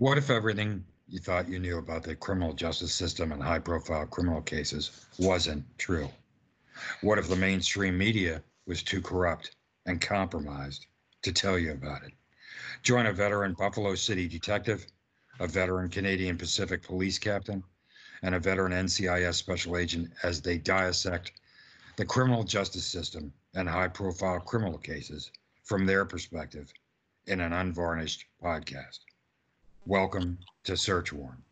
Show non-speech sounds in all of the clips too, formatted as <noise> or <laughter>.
What if everything you thought you knew about the criminal justice system and high profile criminal cases wasn't true? What if the mainstream media was too corrupt and compromised to tell you about it? Join a veteran Buffalo City detective, a veteran Canadian Pacific police captain, and a veteran NCIS special agent as they dissect the criminal justice system and high profile criminal cases from their perspective in an unvarnished podcast. Welcome to Search Warrant.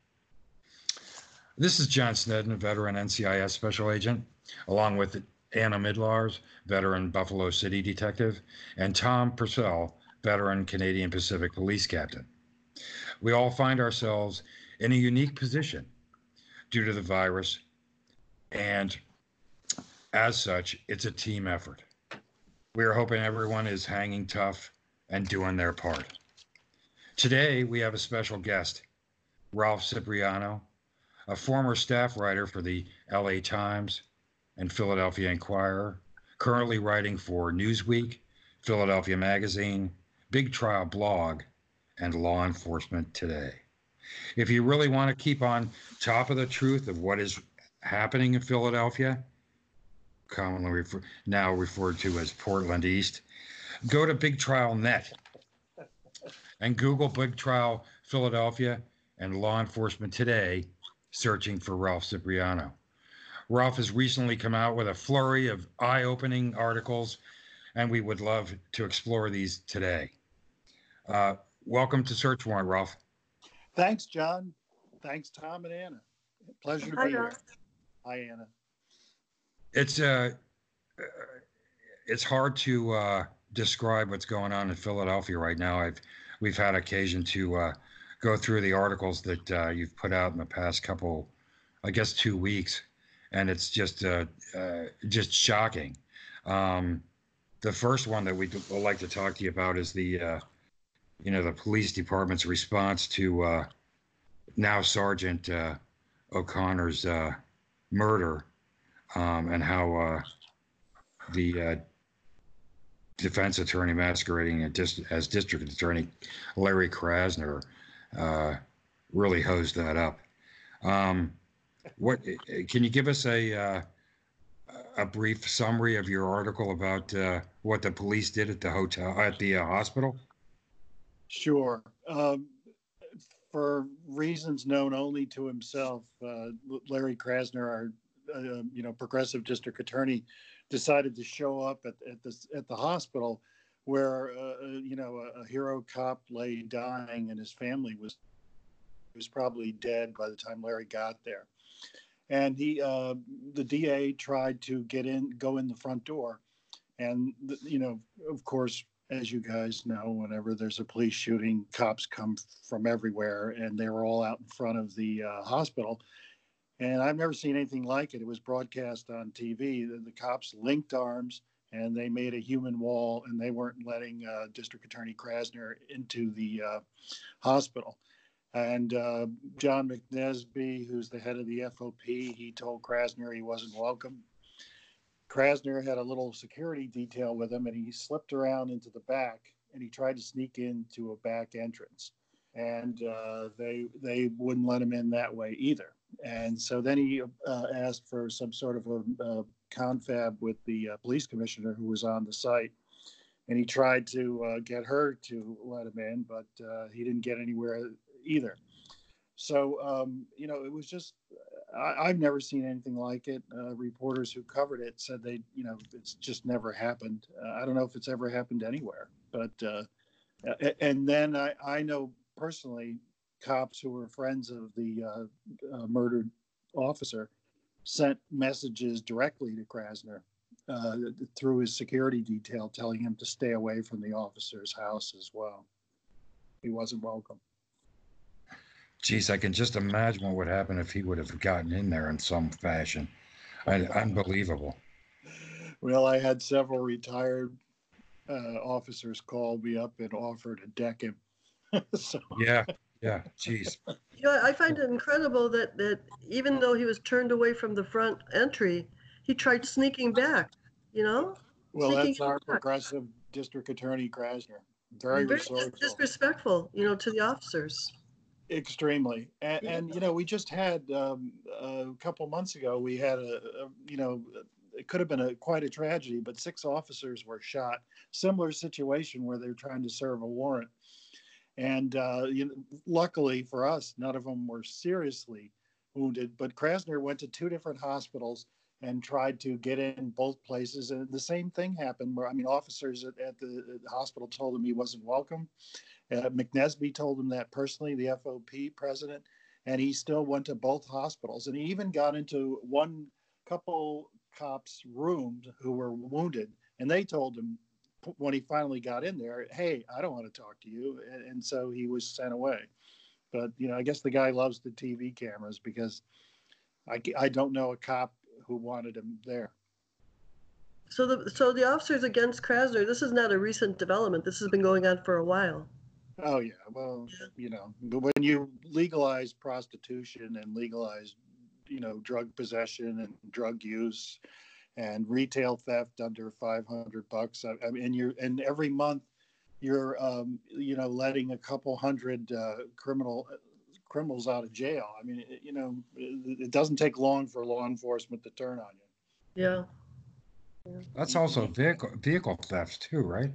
This is John Snedden, a veteran NCIS special agent, along with Anna Midlars, veteran Buffalo City detective, and Tom Purcell, veteran Canadian Pacific police captain. We all find ourselves in a unique position due to the virus, and as such, it's a team effort. We are hoping everyone is hanging tough and doing their part. Today, we have a special guest, Ralph Cipriano, a former staff writer for the LA Times and Philadelphia Inquirer, currently writing for Newsweek, Philadelphia Magazine, Big Trial Blog, and Law Enforcement Today. If you really want to keep on top of the truth of what is happening in Philadelphia, commonly refer, now referred to as Portland East, go to Big Trial Net and Google Big Trial Philadelphia and Law Enforcement Today, searching for Ralph Cipriano. Ralph has recently come out with a flurry of eye opening articles, and we would love to explore these today. Uh, welcome to Search Warrant, Ralph. Thanks, John. Thanks, Tom and Anna. Pleasure to Hi, be here. Hi, Anna. It's uh, uh, it's hard to uh, describe what's going on in Philadelphia right now. I've we've had occasion to uh, go through the articles that uh, you've put out in the past couple, I guess, two weeks, and it's just uh, uh just shocking. Um, the first one that we would like to talk to you about is the, uh, you know, the police department's response to uh, now Sergeant O'Connor's murder, um, and how the defense attorney masquerading as district attorney Larry Krasner uh, really hosed that up. Um, what can you give us a uh, a brief summary of your article about uh, what the police did at the hotel at the uh, hospital? Sure. Um, for reasons known only to himself, uh, Larry Krasner, our uh, you know progressive district attorney, decided to show up at, at the at the hospital where uh, uh, you know a, a, hero cop lay dying and his family was was probably dead by the time Larry got there. And he uh, the DA tried to get in go in the front door and you know of course as you guys know whenever there's a police shooting cops come from everywhere and they were all out in front of the uh, hospital and I've never seen anything like it. It was broadcast on TV. The, the cops linked arms and they made a human wall, and they weren't letting uh, District Attorney Krasner into the uh, hospital. And uh, John McNesby, who's the head of the FOP, he told Krasner he wasn't welcome. Krasner had a little security detail with him, and he slipped around into the back, and he tried to sneak into a back entrance, and uh, they they wouldn't let him in that way either. And so then he uh, asked for some sort of a, a confab with the uh, police commissioner who was on the site. And he tried to uh, get her to let him in, but uh, he didn't get anywhere either. So, um, you know, it was just, I, have never seen anything like it. Uh, reporters who covered it said they, you know, it's just never happened. Uh, I don't know if it's ever happened anywhere, but, and then I, I know personally cops who were friends of the uh, uh, murdered officer sent messages directly to Krasner uh, through his security detail, telling him to stay away from the officer's house as well. He wasn't welcome. Geez, I can just imagine what would happen if he would have gotten in there in some fashion. I, unbelievable. Well, I had several retired uh, officers call me up and offer to deck him. <laughs> so. Yeah, yeah, geez. You know, I find it incredible that that even though he was turned away from the front entry, he tried sneaking back. You know. Well, sneaking that's our back. progressive district attorney Krasner. Very, Very resourceful. disrespectful, you know, to the officers. Extremely, and, and you know, we just had um, a couple months ago. We had a, a you know, it could have been a quite a tragedy, but six officers were shot. Similar situation where they're trying to serve a warrant, and uh, you know, luckily for us, none of them were seriously wounded. But Krasner went to two different hospitals and tried to get in both places, and the same thing happened. Where I mean, officers at, at the, hospital told him he wasn't welcome. Uh, McNesby told him that personally, the FOP president, and he still went to both hospitals. And he even got into one couple cops' rooms who were wounded, and they told him when he finally got in there, "Hey, I don't want to talk to you," and, and so he was sent away. But you know, I guess the guy loves the TV cameras because I, I don't know a cop who wanted him there. So the so the officers against Krasner, this is not a recent development. This has been going on for a while. Oh yeah, well, you know, but when you legalize prostitution and legalize, you know, drug possession and drug use, and retail theft under five hundred bucks, I, I mean, you're and every month, you're, um, you know, letting a couple hundred uh, criminal criminals out of jail. I mean, it, you know, it, it doesn't take long for law enforcement to turn on you. Yeah. That's also vehicle vehicle thefts too, right?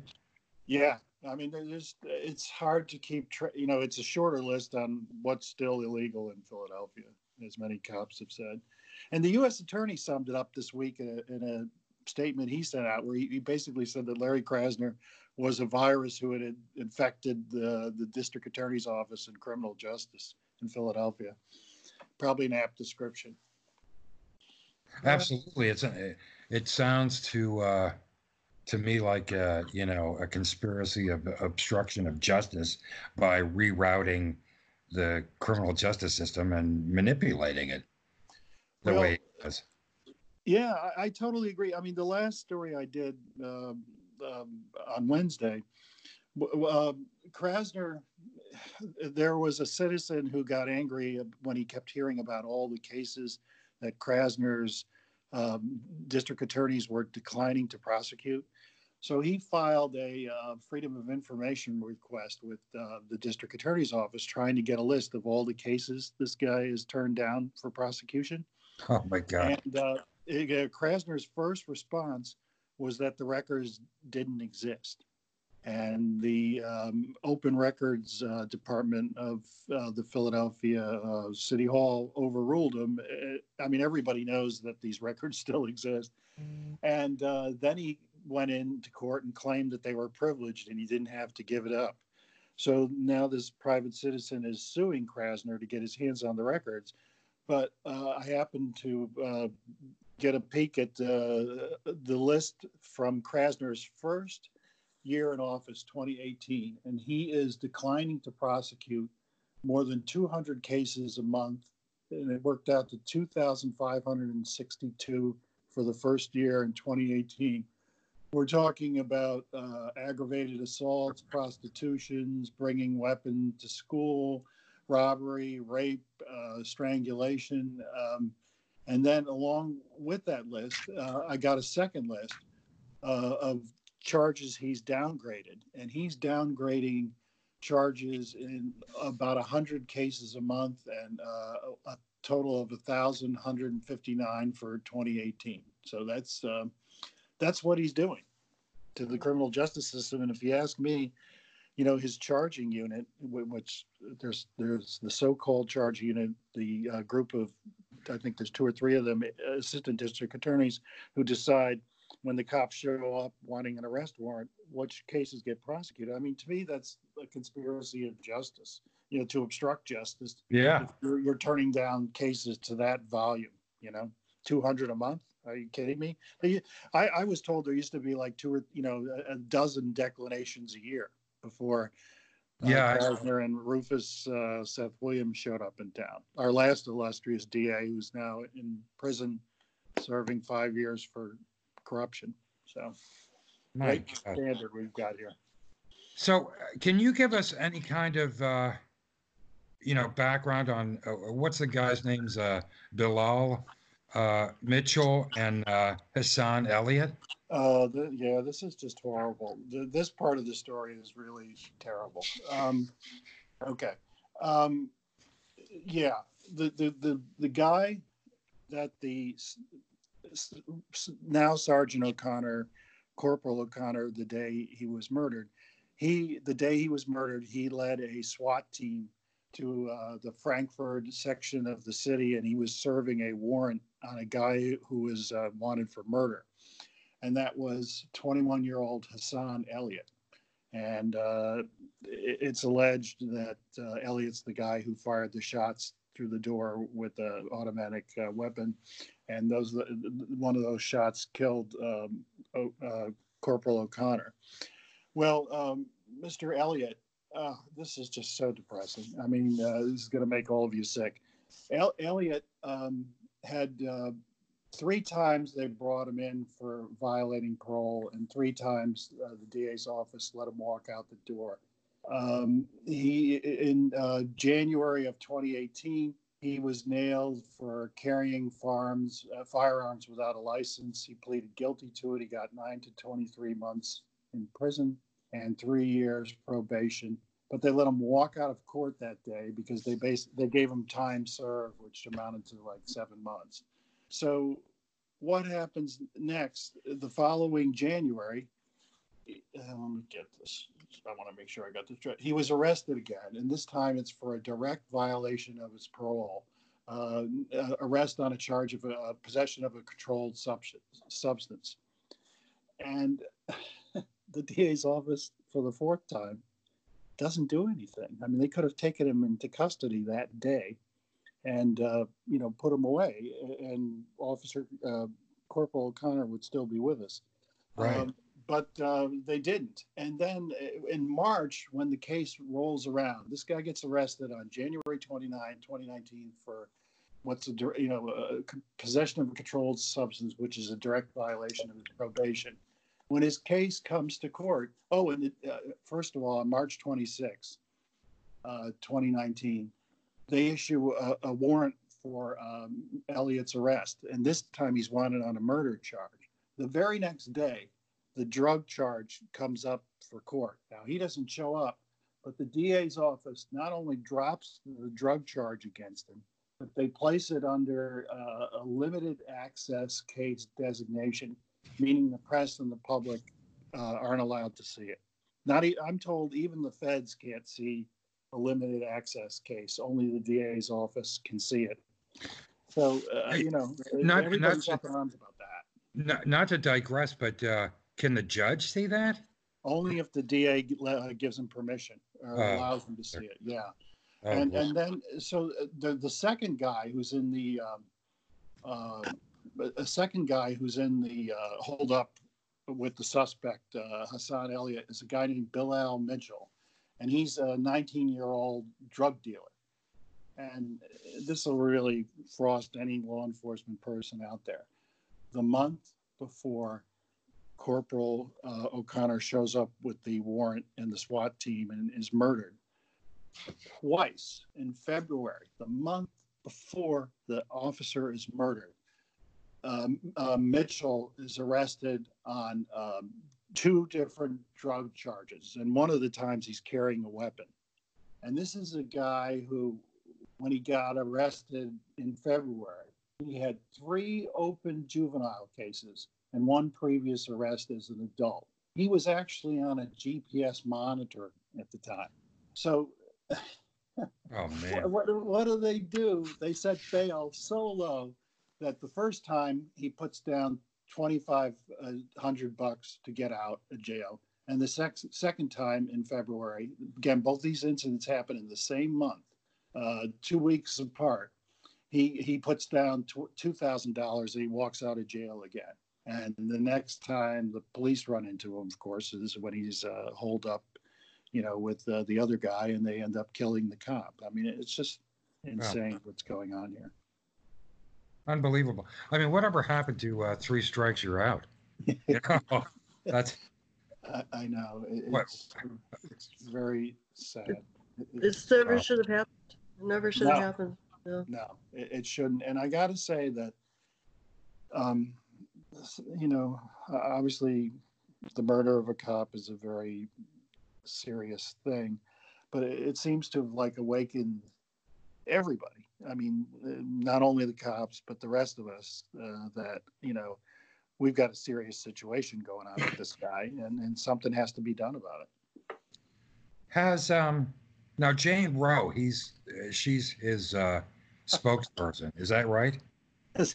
Yeah, I mean, there's it's hard to keep tra- you know it's a shorter list on what's still illegal in Philadelphia, as many cops have said, and the U.S. attorney summed it up this week in a, in a statement he sent out where he, he, basically said that Larry Krasner was a virus who had infected the the district attorney's office and criminal justice in Philadelphia. Probably an apt description. Absolutely, it's a, it sounds to uh, to me like a, you know a conspiracy of obstruction of justice by rerouting the criminal justice system and manipulating it the well, way it does. Yeah, I, I, totally agree. I mean, the last story I did um, um, on Wednesday, uh, Krasner, there was a citizen who got angry when he kept hearing about all the cases that Krasner's um, district attorneys were declining to prosecute. So he filed a uh, Freedom of Information request with uh, the district attorney's office trying to get a list of all the cases this guy is turned down for prosecution. <laughs> Oh my God. And uh, it, Krasner's first response was that the records didn't exist and the um, Open Records uh, Department of uh, the Philadelphia uh, City Hall overruled them. I mean, everybody knows that these records <laughs> still exist. Mm. And uh, then he went into court and claimed that they were privileged and he didn't have to give it up. So now this private citizen is suing Krasner to get his hands on the records. But uh, I happened to uh, get a peek at the list from Krasner's first year in office, 2018, and he is declining to prosecute more than 200 cases a month. And it worked out to 2,562 for the first year in 2018. We're talking about uh, aggravated assaults, prostitutions, bringing weapon to school, robbery, rape, uh, strangulation. Um, and then along with that list, uh, I got a second list uh, of charges he's downgraded, and he's downgrading charges in about 100 cases a month and uh, a total of 1,159 for 2018. So that's uh, that's what he's doing to the criminal justice system. And if you ask me, you know, his charging unit, which there's there's the so-called charge unit, the uh, group of I think there's two or three of them, assistant district attorneys who decide when the cops show up wanting an arrest warrant, which cases get prosecuted. I mean, to me, that's a conspiracy of justice, you know, to obstruct justice. Yeah. You're, you're, turning down cases to that volume, you know, 200 a month. Are you kidding me? I, I was told there used to be like two or, you know, a, a dozen declinations a year before uh, yeah, Krasner and Rufus uh, Seth Williams showed up in town. Our last illustrious DA, who's now in prison serving five years for corruption. So, right standard we've got here. So, uh, can you give us any kind of, uh, you know, background on uh, what's the guy's names? Uh, Bilal uh, Mitchell and uh, Hassan Elliott. Uh, the, yeah, this is just horrible. The, this part of the story is really terrible. Um, okay. Um, yeah, the, the, the, the guy that the now Sergeant O'Connor, Corporal O'Connor, the day he was murdered, he, the day he was murdered, he led a SWAT team to uh, the Frankford section of the city and he was serving a warrant on a guy who was uh, wanted for murder. And that was 21 year old Hassan Elliott. And uh, it's alleged that uh, Elliott's the guy who fired the shots through the door with the automatic uh, weapon, and those one of those shots killed um, uh, Corporal O'Connor. Well, um, Mr. Elliott, uh, this is just so depressing. I mean, uh, this is going to make all of you sick. El- Elliott um, had three times they brought him in for violating parole, and three times uh, the DA's office let him walk out the door. Um, he in uh, January of 2018, he was nailed for carrying farms uh, firearms without a license. He pleaded guilty to it. He got nine to 23 months in prison and three years probation. But they let him walk out of court that day because they bas- they gave him time served, which amounted to like seven months. So, what happens next? The following January, uh, let me get this. I want to make sure I got this right. He was arrested again, and this time it's for a direct violation of his parole. Uh, uh, arrest on a charge of uh, possession of a controlled substance. substance. And <laughs> the DA's office, for the fourth time, doesn't do anything. I mean, they could have taken him into custody that day and, uh, you know, put them away, and Officer uh, Corporal O'Connor would still be with us. Right. Um, but uh, they didn't. And then uh, in March, when the case rolls around, this guy gets arrested on January 29, 2019, for what's a you know a possession of a controlled substance, which is a direct violation of his probation. When his case comes to court, oh, and it, uh, first of all, on March 26, uh, 2019, they issue a, a warrant for um, Elliott's arrest, and this time he's wanted on a murder charge. The very next day, the drug charge comes up for court. Now, he doesn't show up, but the DA's office not only drops the drug charge against him, but they place it under uh, a limited access case designation, meaning the press and the public uh, aren't allowed to see it. Not, e- I'm told even the feds can't see limited access case. Only the DA's office can see it. So, uh, you know, Not- not- up in arms about that. Not, not to digress, but uh, can the judge see that? Only if the DA uh, gives him permission or Oh, allows him to see it. Yeah. Oh, and and then so uh, the the second guy who's in the um, uh, a second guy who's in the uh, hold up with the suspect uh, Hassan Elliott is a guy named Bilal Mitchell, and he's a 19 year old drug dealer. And this will really frost any law enforcement person out there. The month before Corporal uh, O'Connor shows up with the warrant and the SWAT team and is murdered twice in February, the month before the officer is murdered. Um, uh, Mitchell is arrested on um, two different drug charges, and one of the times he's carrying a weapon. And this is a guy who, when he got arrested in February, he had three open juvenile cases and one previous arrest as an adult. He was actually on a GPS monitor at the time. So <laughs> oh man. what, what, what do they do? They set bail so low that the first time he puts down 2500 bucks to get out of jail. And the sec- second time in February, again, both these incidents happen in the same month, uh, two weeks apart. He, he puts down $2,000 and he walks out of jail again. And the next time the police run into him, of course, is when he's uh, holed up, you know, with uh, the other guy, and they end up killing the cop. I mean, it's just insane what's going on here. Unbelievable. I mean, whatever happened to uh, three strikes, you're out? You <laughs> <laughs> know, that's I, I know it, What- it's it's very sad. It- This never should have happened. It never should have No. happened. No. no, it, it shouldn't. And I got to say that, um, you know, uh, obviously, the murder of a cop is a very serious thing, but it, it seems to have like awakened everybody. I mean, uh, not only the cops, but the rest of us, uh, that, you know, we've got a serious situation going on with this guy and, and something has to be done about it. Has um now Jane Roh, he's uh, she's his uh spokesperson. Is that right? <laughs>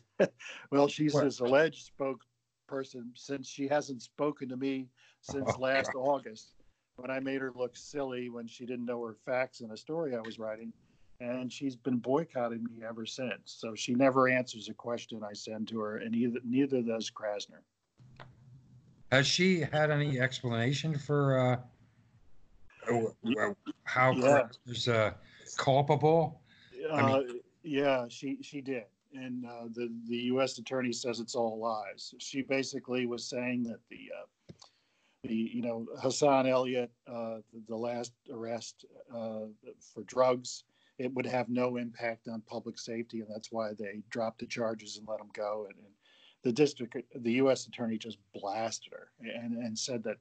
well, she's What? his alleged spokesperson since she hasn't spoken to me since Oh, last August when I made her look silly when she didn't know her facts in a story I was writing. And she's been boycotting me ever since. So she never answers a question I send to her, and either neither does Krasner. Has she had any explanation for uh uh, uh, how Yeah. Krasner's uh culpable? I mean- Uh, yeah, she she did, and uh, the the U.S. attorney says it's all lies. She basically was saying that the uh, the you know Hassan Elliott, uh, the, the last arrest uh, for drugs, it would have no impact on public safety, and that's why they dropped the charges and let him go. And, and the district, the U.S. attorney just blasted her and and said that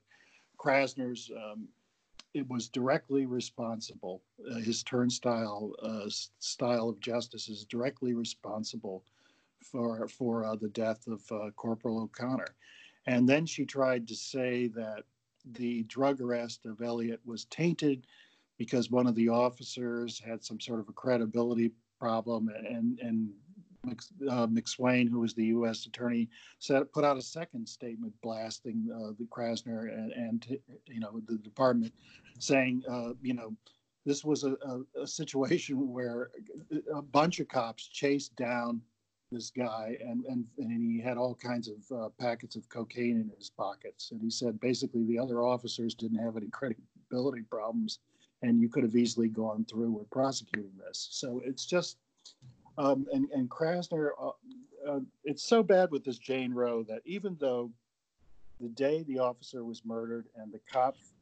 Krasner's um, it was directly responsible. Uh, his turnstile uh, style of justice is directly responsible for for uh, the death of uh, Corporal O'Connor. And then she tried to say that the drug arrest of Elliot was tainted because one of the officers had some sort of a credibility problem, and and uh, McSwain, who was the U.S. attorney, said put out a second statement blasting uh, the Krasner and, and you know the department, saying uh, you know this was a, a, a situation where a bunch of cops chased down this guy and and, and he had all kinds of uh, packets of cocaine in his pockets and he said basically the other officers didn't have any credibility problems and you could have easily gone through with prosecuting this so it's just um, and and Krasner, uh, uh, it's so bad with this Jane Roh that even though the day the officer was murdered and the cops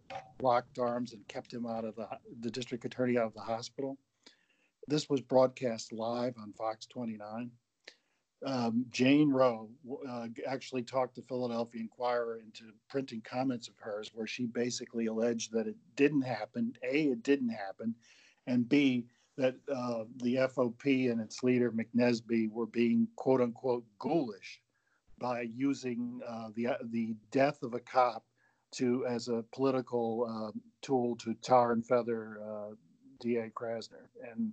locked arms and kept him out of the the district attorney out of the hospital, this was broadcast live on Fox 29. Um, Jane Roh uh, actually talked the Philadelphia Inquirer into printing comments of hers where she basically alleged that it didn't happen. A, it didn't happen, and B, that uh, the FOP and its leader McNesby were being quote unquote ghoulish by using uh, the the death of a cop to as a political uh, tool to tar and feather uh, D.A. Krasner, and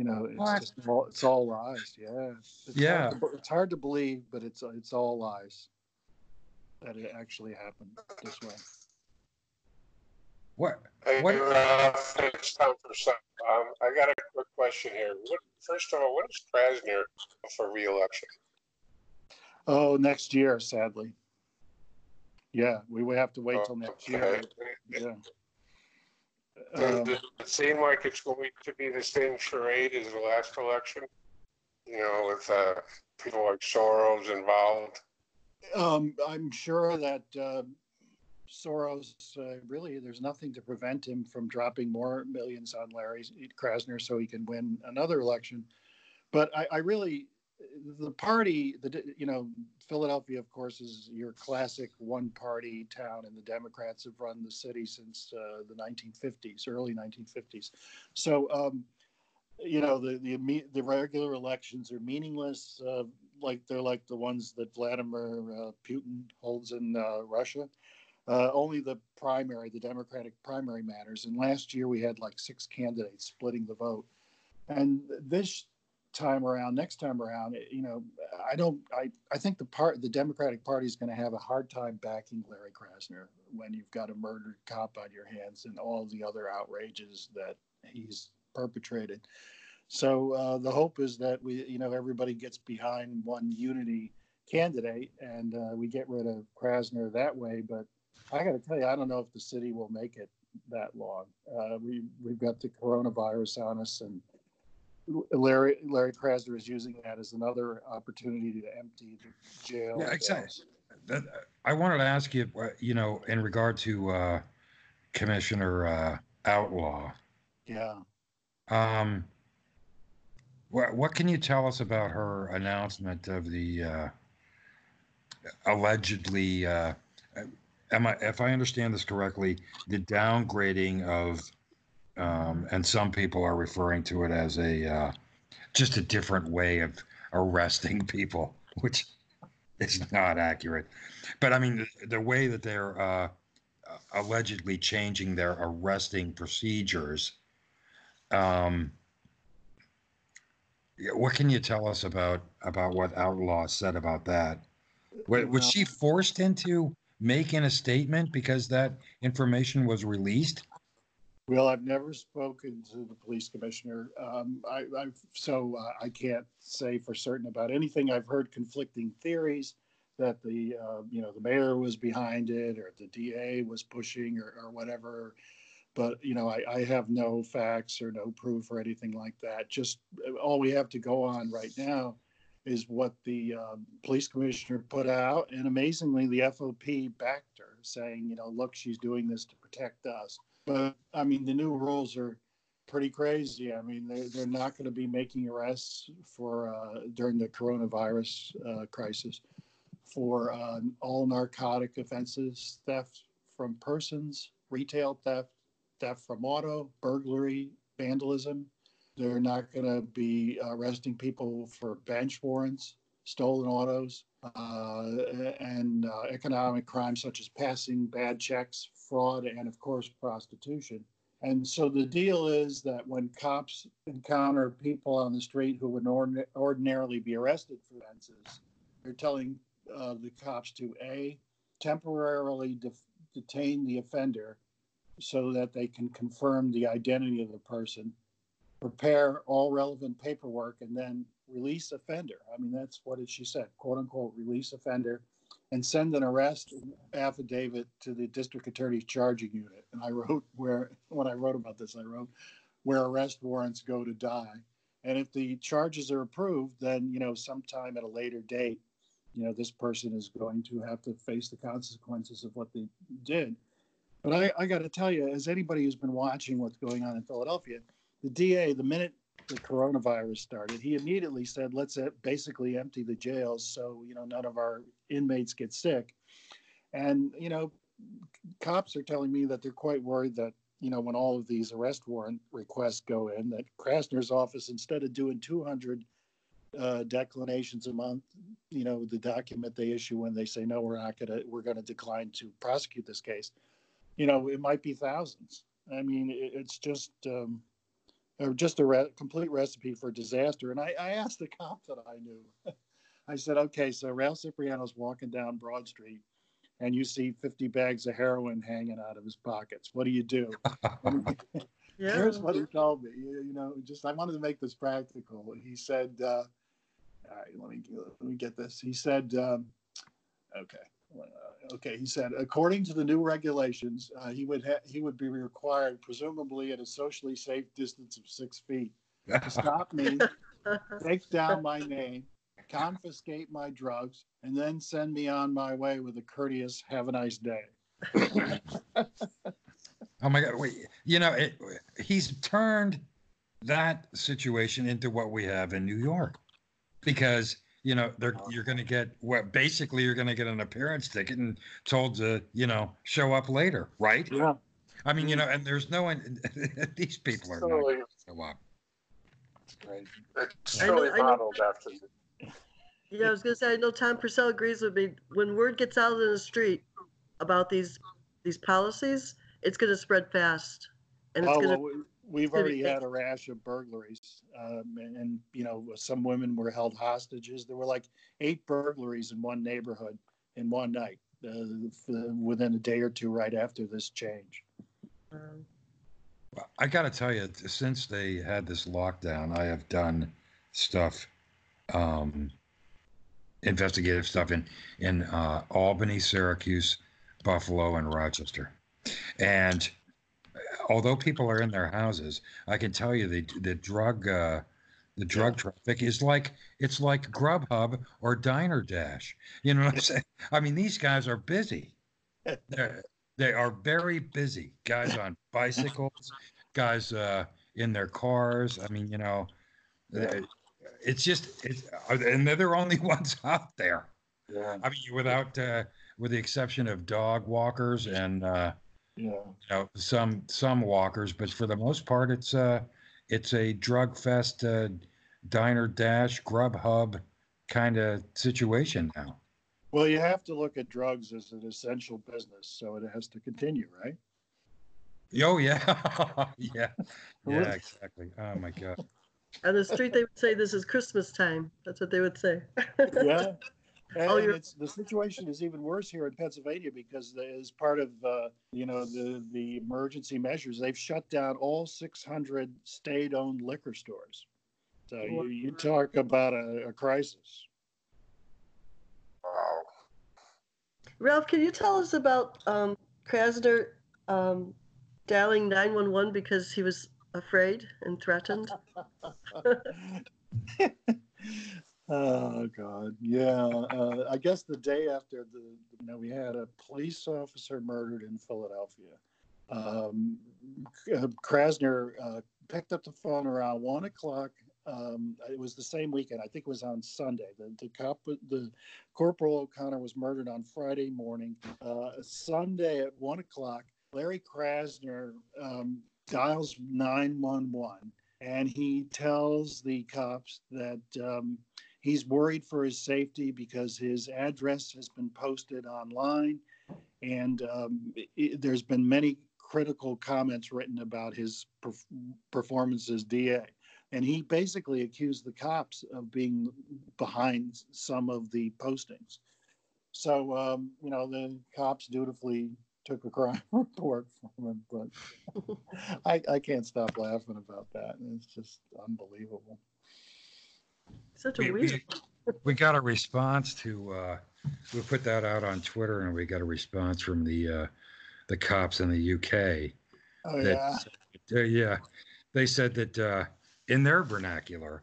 you know it's What? just all, it's all lies. Yeah, it's Yeah. hard to, it's hard to believe, but it's it's all lies that it actually happened this way. What Hey, What- uh, it's time for some. Um, I got a quick question here. What, first of all, what is Krasner for reelection? Oh, next year, sadly. Yeah, we would have to wait till next year. Yeah. Does Um, it seem like it's going to be the same charade as the last election? You know, with uh, people like Soros involved. Um, I'm sure that uh, Soros uh, really there's nothing to prevent him from dropping more millions on Larry Krasner so he can win another election. But I, I really, the party, the you know, Philadelphia, of course, is your classic one-party town, and the Democrats have run the city since uh, the 1950s, early 1950s. So. Um, you know the the the regular elections are meaningless uh, like they're like the ones that Vladimir uh, Putin holds in uh, Russia. Uh, only the primary, the Democratic primary matters. And last year we had like six candidates splitting the vote. And this time around, next time around, you know, I don't, I, I think the part, the Democratic Party is going to have a hard time backing Larry Krasner when you've got a murdered cop on your hands and all the other outrages that he's perpetrated. So uh, the hope is that we, you know, everybody gets behind one unity candidate and uh, we get rid of Krasner that way. But I got to tell you, I don't know if the city will make it that long. Uh, we we've got the coronavirus on us, and Larry Larry Krasner is using that as another opportunity to empty the jail. Yeah, exactly. That, I wanted to ask you, uh, you know, in regard to uh, Commissioner uh, Outlaw. Yeah. Um, what what can you tell us about her announcement of the uh, allegedly, uh, am I if I understand this correctly, the downgrading of Um, and some people are referring to it as a uh, just a different way of arresting <laughs> people, which is not accurate. But I mean, the, the way that they're uh, allegedly changing their arresting procedures. Um, what can you tell us about about what Outlaw said about that? Wa- Was she forced into making a statement because that information was released? Well, I've never spoken to the police commissioner. Um, I, so uh, I can't say for certain about anything. I've heard conflicting theories that the, uh, you know, the mayor was behind it or the DA was pushing or, or whatever. But, you know, I, I have no facts or no proof or anything like that. Just uh, all we have to go on right now is what the uh, police commissioner put out. And amazingly, the FOP backed her, saying, you know, look, she's doing this to protect us. But I mean, the new rules are pretty crazy. I mean, they're, they're not going to be making arrests for uh, during the coronavirus uh, crisis for uh, all narcotic offenses, theft from persons, retail theft, theft from auto, burglary, vandalism. They're not going to be arresting people for bench warrants, stolen autos, uh, and uh, economic crimes such as passing bad checks, fraud, and of course, prostitution. And so the deal is that when cops encounter people on the street who would ordin- ordinarily be arrested for offenses, they're telling uh, the cops to A, temporarily de- detain the offender so that they can confirm the identity of the person, prepare all relevant paperwork, and then release offender. I mean, that's what she said, quote unquote, release offender, and send an arrest affidavit to the district attorney's charging unit. And I wrote where, when I wrote about this, I wrote where arrest warrants go to die. And if the charges are approved, then, you know, sometime at a later date, you know, this person is going to have to face the consequences of what they did. But I, I got to tell you, as anybody who's been watching what's going on in Philadelphia, the DA, the minute the coronavirus started, he immediately said, let's uh, basically empty the jails so, you know, none of our inmates get sick. And, you know, cops are telling me that they're quite worried that, you know, when all of these arrest warrant requests go in, that Krasner's office, instead of doing 200 uh, declinations a month, you know, the document they issue when they say, no, we're not going to, we're going to decline to prosecute this case, you know, it might be thousands. I mean, it, it's just, um, or just a re- complete recipe for disaster. And I, I asked the cop that I knew, <laughs> I said, okay, so Ralph Cipriano's walking down Broad Street and you see 50 bags of heroin hanging out of his pockets. What do you do? <laughs> <laughs> Yeah. Here's what he told me. You, you know, just I wanted to make this practical. He said, uh, "All right, let me let me get this." He said, um, "Okay, okay." He said, according to the new regulations, uh, he would ha- he would be required, presumably at a socially safe distance of six feet, to <laughs> stop me, <laughs> take down my name, confiscate my drugs, and then send me on my way with a courteous "Have a nice day." <laughs> Oh my God! Wait, you know, it, he's turned that situation into what we have in New York, because you know they're uh-huh. you're going to get what basically you're going to get an appearance ticket and told to you know show up later, right? Yeah. I mean, you mm-hmm. know, and there's no one. <laughs> these people are not Totally, going to show up. it's I know- really I know- modeled after the <laughs> Yeah, I was gonna say, I know Tom Purcell agrees with me. When word gets out in the street about these, these policies, it's gonna spread fast. And it's Oh, gonna, well, we- we've already had a rash of burglaries, um, and, you know, some women were held hostages. There were like eight burglaries in one neighborhood in one night, uh, within a day or two right after this change. I got to tell you, since they had this lockdown, I have done stuff, um, investigative stuff in in uh, Albany, Syracuse, Buffalo, and Rochester. And although people are in their houses, I can tell you the the drug uh, the drug traffic is like it's like Grubhub or Diner Dash. You know what I'm saying? I mean, these guys are busy. They're, they are very busy. Guys on bicycles, guys uh, in their cars. I mean, you know, uh, it's just it's and they're the only <laughs> ones out there. Yeah. I mean, without uh, with the exception of dog walkers and uh, Yeah. you know, some some walkers, but for the most part, it's a it's a drug fest, uh, diner dash, grub hub kind of situation now. Well, you have to look at drugs as an essential business, so it has to continue, right? Oh yeah, <laughs> yeah, yeah, exactly. Oh my god. <laughs> On the street, they would say this is Christmas time. That's what they would say. Yeah. <laughs> And, Oh, it's the situation is even worse here in Pennsylvania because the, as part of uh, you know the the emergency measures, they've shut down all 600 state-owned liquor stores. So you, you talk about a, a crisis. Wow. Ralph, can you tell us about um, Krasner um, dialing 911 because he was afraid and threatened? <laughs> <laughs> <laughs> oh God, yeah. Uh, I guess the day after the, you know, we had a police officer murdered in Philadelphia. Um, uh, Krasner uh, picked up the phone around one o'clock. Um, it was the same weekend. I think it was on Sunday. The, the cop, the Corporal O'Connor was murdered on Friday morning. Uh, Sunday at one o'clock, Larry Krasner um, dials 911 and he tells the cops that um, he's worried for his safety because his address has been posted online and um, it, there's been many critical comments written about his perf- performance as DA. And he basically accused the cops of being behind some of the postings. So, um, you know, the cops dutifully took a crime <laughs> report from him, but <laughs> I, I can't stop laughing about that. It's just unbelievable. Such a We, weird. we, we got a response to uh, we put that out on Twitter, and we got a response from the uh, the cops in the UK. Oh, that yeah. uh, yeah they said that uh, in their vernacular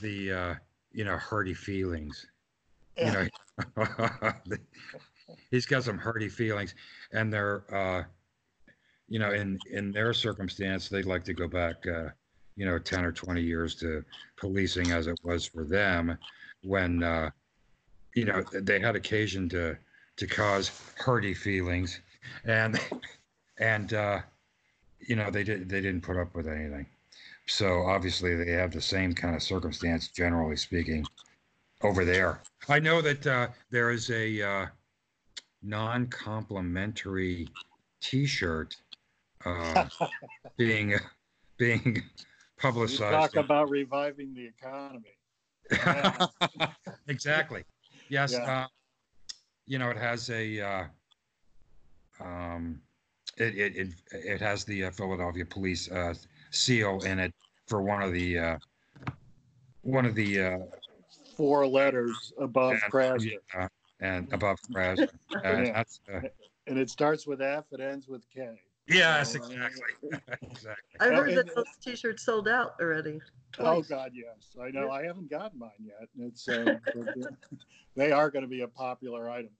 the uh, you know hearty feelings you know <laughs> he's got some hearty feelings and they're uh, you know in in their circumstance they'd like to go back uh, you know 10 or 20 years to policing as it was for them when uh, you know they had occasion to to cause hearty feelings and and uh, you know they did they didn't put up with anything. So obviously they have the same kind of circumstance generally speaking over there. I know that uh, there is a uh, non-complimentary t-shirt uh, <laughs> being being You publicized talk about reviving the economy. <laughs> exactly yes Yeah. uh, you know it has a uh, um, it, it it it has the uh, Philadelphia police uh, seal in it for one of the uh, one of the uh, Four letters above and- Krasner. uh, and above. Uh, <laughs> Yeah. uh, And it starts with F, it ends with K. yes, Oh, exactly, exactly. <laughs> <laughs> I heard that those T-shirts sold out already. Oh Twice. God, yes. I know. I haven't gotten mine yet. It's uh, but, uh, they are going to be a popular item.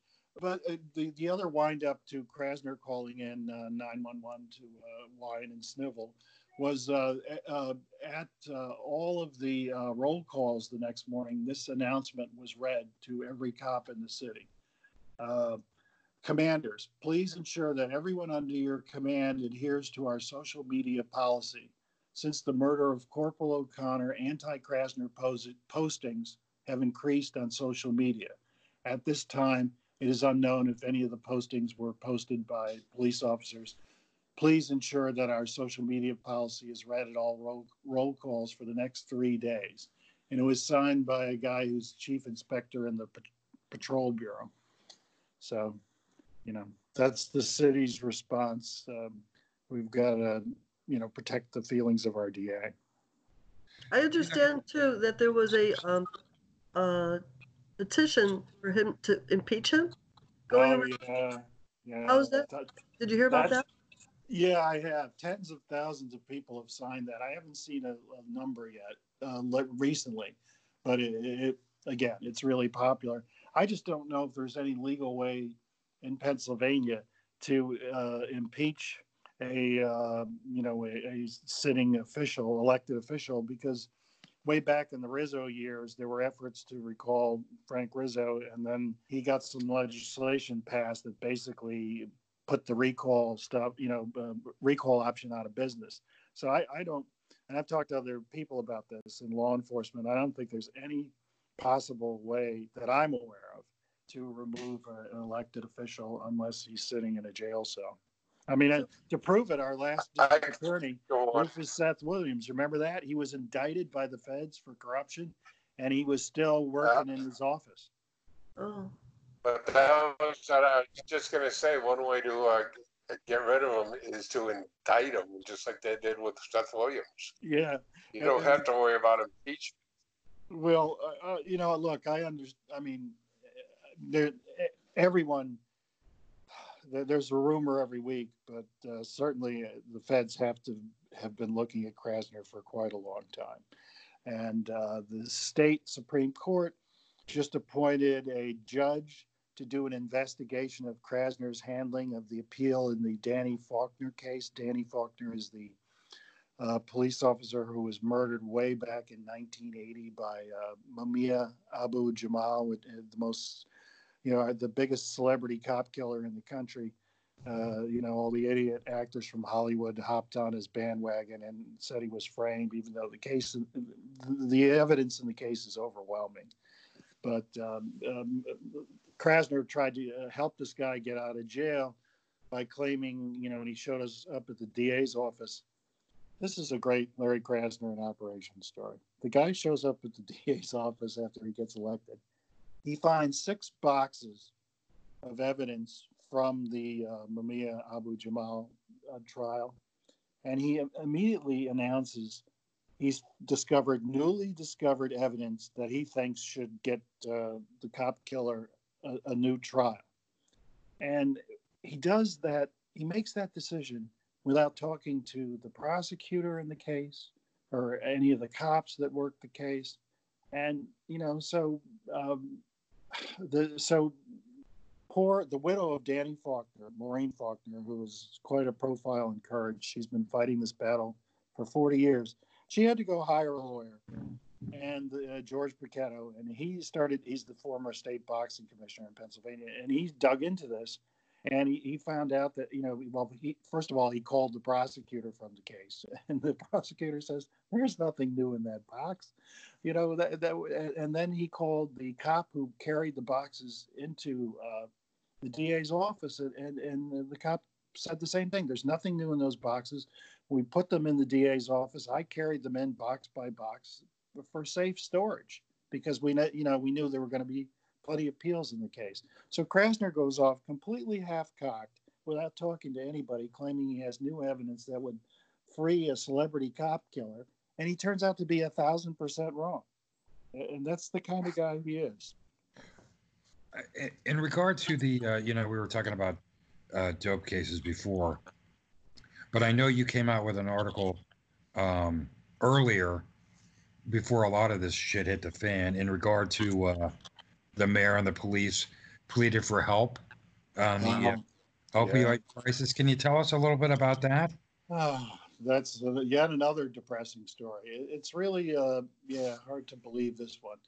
But uh, the the other wind up to Krasner calling in nine one one to uh, whine and snivel was uh, uh, at uh, all of the uh, roll calls the next morning. This announcement was read to every cop in the city. Uh, commanders, please ensure that everyone under your command adheres to our social media policy since the murder of Corporal O'Connor, anti Krasner postings have increased on social media. At this time, it is unknown if any of the postings were posted by police officers. Please ensure that our social media policy is read at all roll, roll calls for the next three days. And it was signed by a guy who's chief inspector in the pat- patrol bureau. So, you know, that's the city's response. Um, we've got to you know, protect the feelings of our DA. I understand too that there was a um, uh, petition for him to impeach him. Going Oh, around. yeah, yeah. How's that? Did you hear about that? Yeah, I have. Tens of thousands of people have signed that. I haven't seen a, a number yet uh, recently, but it, it again, it's really popular. I just don't know if there's any legal way in Pennsylvania to uh, impeach a uh, you know a, a sitting official, elected official, because way back in the Rizzo years, there were efforts to recall Frank Rizzo, and then he got some legislation passed that basically put the recall stuff, you know, uh, recall option out of business. So I, I don't, and I've talked to other people about this in law enforcement. I don't think there's any possible way that I'm aware of to remove a- an elected official unless he's sitting in a jail cell. I mean, uh, to prove it, our last I- attorney, Go on. Rufus Seth Williams, remember that? He was indicted by the feds for corruption and he was still working in his office. Oh, But that was, that I was just gonna say, one way to, uh, get rid of him is to indict him, just like they did with Seth Williams. Yeah. You don't have to worry about impeachment. Well, uh, uh, you know, look, I understand. I mean, there, everyone, there's a rumor every week, but uh, certainly uh, the feds have to have been looking at Krasner for quite a long time. And uh, the state Supreme Court just appointed a judge to do an investigation of Krasner's handling of the appeal in the Danny Faulkner case. Danny Faulkner is the uh, police officer who was murdered way back in 1980 by uh, Mumia Abu Jamal, uh, the most, you know, the biggest celebrity cop killer in the country. Uh, you know, all the idiot actors from Hollywood hopped on his bandwagon and said he was framed, even though the case, the evidence in the case is overwhelming. But um, um, Krasner tried to uh, help this guy get out of jail by claiming, you know, when he showed us up at the DA's office, this is a great Larry Krasner and operation story. The guy shows up at the <laughs> DA's office after he gets elected. He finds six boxes of evidence from the uh, Mumia Abu Jamal uh, trial, and he immediately announces he's discovered newly discovered evidence that he thinks should get uh, the cop killer a, a new trial. And he does that, he makes that decision without talking to the prosecutor in the case or any of the cops that worked the case. And, you know, so um, the so poor the widow of Danny Faulkner, Maureen Faulkner, who is quite a profile in courage. She's been fighting this battle for 40 years. She had to go hire a lawyer and uh, George Bochetto, and he started. He's the former state boxing commissioner in Pennsylvania, and he dug into this, and he, he found out that you know, well, he first of all he called the prosecutor from the case, <laughs> and the prosecutor says there's nothing new in that box, you know that that, and then he called the cop who carried the boxes into uh, the DA's office, and, and the cop said the same thing. There's nothing new in those boxes. We put them in the DA's office. I carried them in box by box for safe storage because we know, you know, we knew there were going to be plenty of appeals in the case. So Krasner goes off completely half-cocked without talking to anybody, claiming he has new evidence that would free a celebrity cop killer, and he turns out to be a thousand percent wrong. And that's the kind of guy he is. In regard to the, uh, you know, we were talking about uh, dope cases before, but I know you came out with an article um, earlier before a lot of this shit hit the fan in regard to uh, the mayor and the police pleaded for help on the uh, opioid crisis. Can you tell us a little bit about that? Oh, that's uh, yet another depressing story. It- It's really, uh, yeah, hard to believe this one.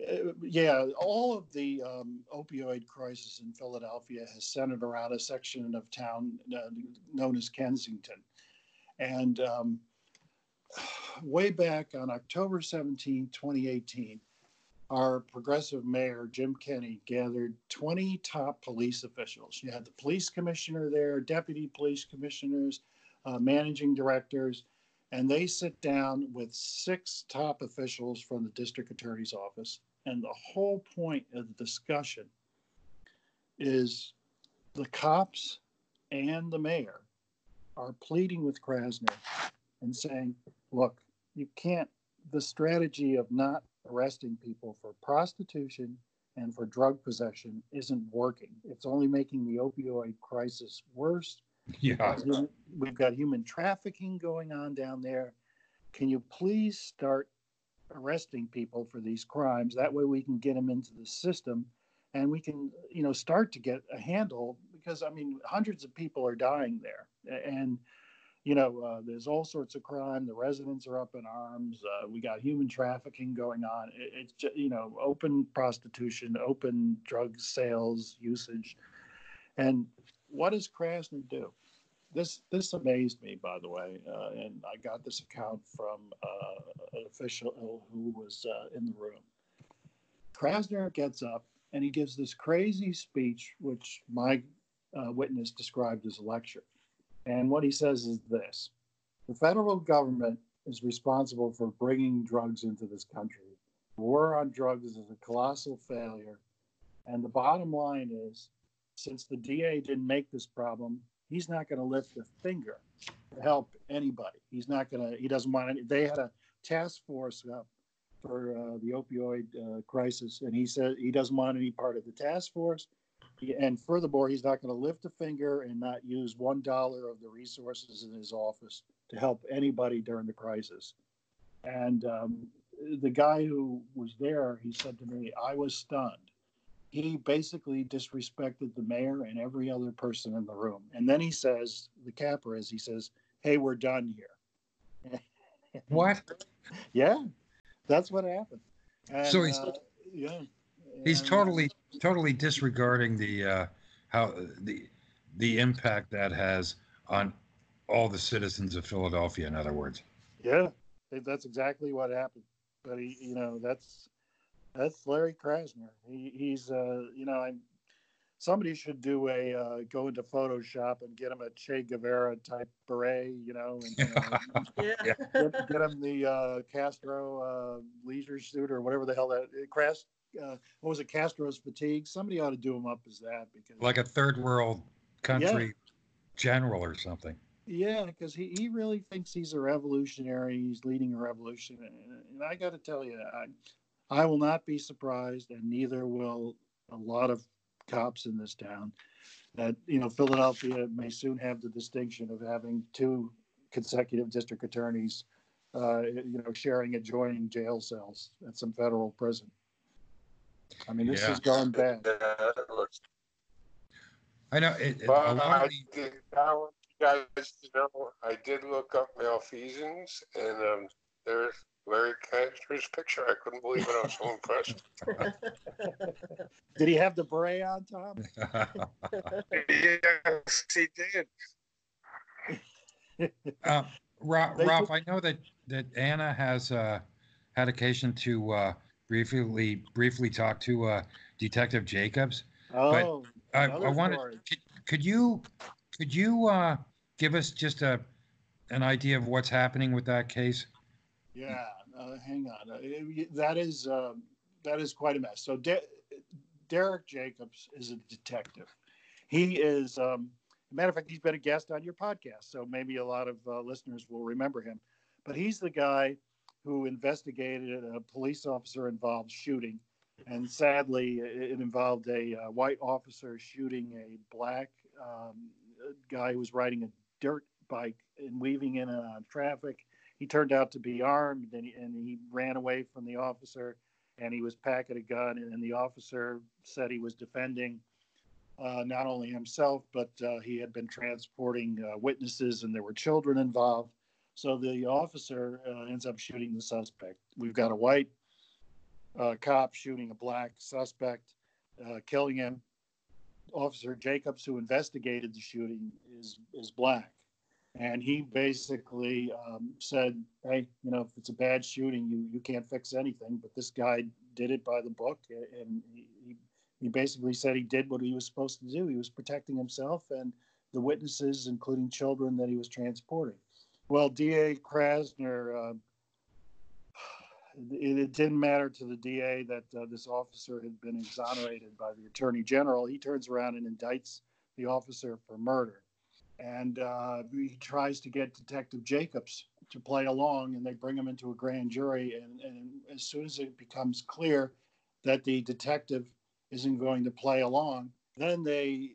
Uh, yeah, all of the um, opioid crisis in Philadelphia has centered around a section of town uh, known as Kensington. And um, <sighs> way back on October 17, 2018, our progressive mayor, Jim Kenney, gathered 20 top police officials. You had the police commissioner there, deputy police commissioners, uh, managing directors, and they sit down with six top officials from the district attorney's office. And the whole point of the discussion is the cops and the mayor are pleading with Krasner and saying, look, you can't, the strategy of not arresting people for prostitution and for drug possession isn't working. It's only making the opioid crisis worse. Yeah. We've got human trafficking going on down there. Can you please start arresting people for these crimes? That way we can get them into the system and we can, you know, start to get a handle because I mean, hundreds of people are dying there. And, you know, uh, there's all sorts of crime. The residents are up in arms. Uh, we got human trafficking going on. It, it's, ju- you know, open prostitution, open drug sales, usage. And what does Krasner do? This this amazed me, by the way, uh, and I got this account from uh, an official who was uh, in the room. Krasner gets up and he gives this crazy speech, which my uh, witness described as a lecture. And what he says is this the federal government is responsible for bringing drugs into this country. War on drugs is a colossal failure. And the bottom line is since the DA didn't make this problem, he's not going to lift a finger to help anybody. He's not going to, he doesn't want any. They had a task force up for uh, the opioid uh, crisis, and he said he doesn't want any part of the task force. And furthermore, he's not going to lift a finger and not use one dollar of the resources in his office to help anybody during the crisis. And um, the guy who was there, he said to me, I was stunned. He basically disrespected the mayor and every other person in the room. And then he says, the capper is, he says, Hey, we're done here. What? <laughs> yeah, that's what happened. And, So he's- uh, yeah. He's totally, totally disregarding the, uh, how, the, the impact that has on all the citizens of Philadelphia, in other words. Yeah, that's exactly what happened. But he, you know, that's that's Larry Krasner. He, he's, uh, you know, I'm, somebody should do a uh, go into Photoshop and get him a Che Guevara type beret, you know, and uh, <laughs> Yeah. get, get him the uh, Castro uh, leisure suit or whatever the hell that Cras, uh, what was it, Castro's fatigue? Somebody ought to do him up as that because Like a third world country general or something. Yeah, because he, he really thinks he's a revolutionary. He's leading a revolution. And, and I got to tell you, I, I will not be surprised, and neither will a lot of cops in this town, that, you know, Philadelphia may soon have the distinction of having two consecutive district attorneys, uh, you know, sharing adjoining jail cells at some federal prison. I mean, this Yeah. has gone bad. Yeah, it looks- I know, it, it- a But I did, I want you guys to know, I did look up malfeasance and, um, there's Larry Krasner's picture. I couldn't believe it. I was so <laughs> impressed. Did he have the beret on, Tom? <laughs> Yes, he did. Uh, Ra- They Ralph, I know that, that Anna has, uh, had occasion to, uh, briefly, briefly talk to, uh, Detective Jacobs. Oh, I, I wanted, could, could you, could you, uh, give us just a, an idea of what's happening with that case? Yeah, uh, hang on. Uh, it- that is um, that is quite a mess. So De- Derek Jacobs is a detective. He is, um, matter of fact, he's been a guest on your podcast, so maybe a lot of uh, listeners will remember him. But he's the guy who investigated a police officer involved shooting, and sadly, it, involved a uh, white officer shooting a black um, guy who was riding a dirt bike and weaving in and of traffic. He turned out to be armed and he, and he ran away from the officer and he was packing a gun and, the officer said he was defending uh, not only himself but uh, he had been transporting uh, witnesses and there were children involved so the officer uh, ends up shooting the suspect we've got a white uh, cop shooting a black suspect uh, killing him officer jacobs who investigated the shooting is is black and he basically um, said, "Hey, you know, if it's a bad shooting, you you can't fix anything." But this guy did it by the book, and he he basically said he did what he was supposed to do. He was protecting himself and the witnesses, including children that he was transporting. Well, D.A. Krasner. Uh, it, it didn't matter to the DA that uh, this officer had been exonerated by the attorney general. He turns around and indicts the officer for murder and uh, he tries to get Detective Jacobs to play along, and they bring him into a grand jury. And, and as soon as it becomes clear that the detective isn't going to play along, then they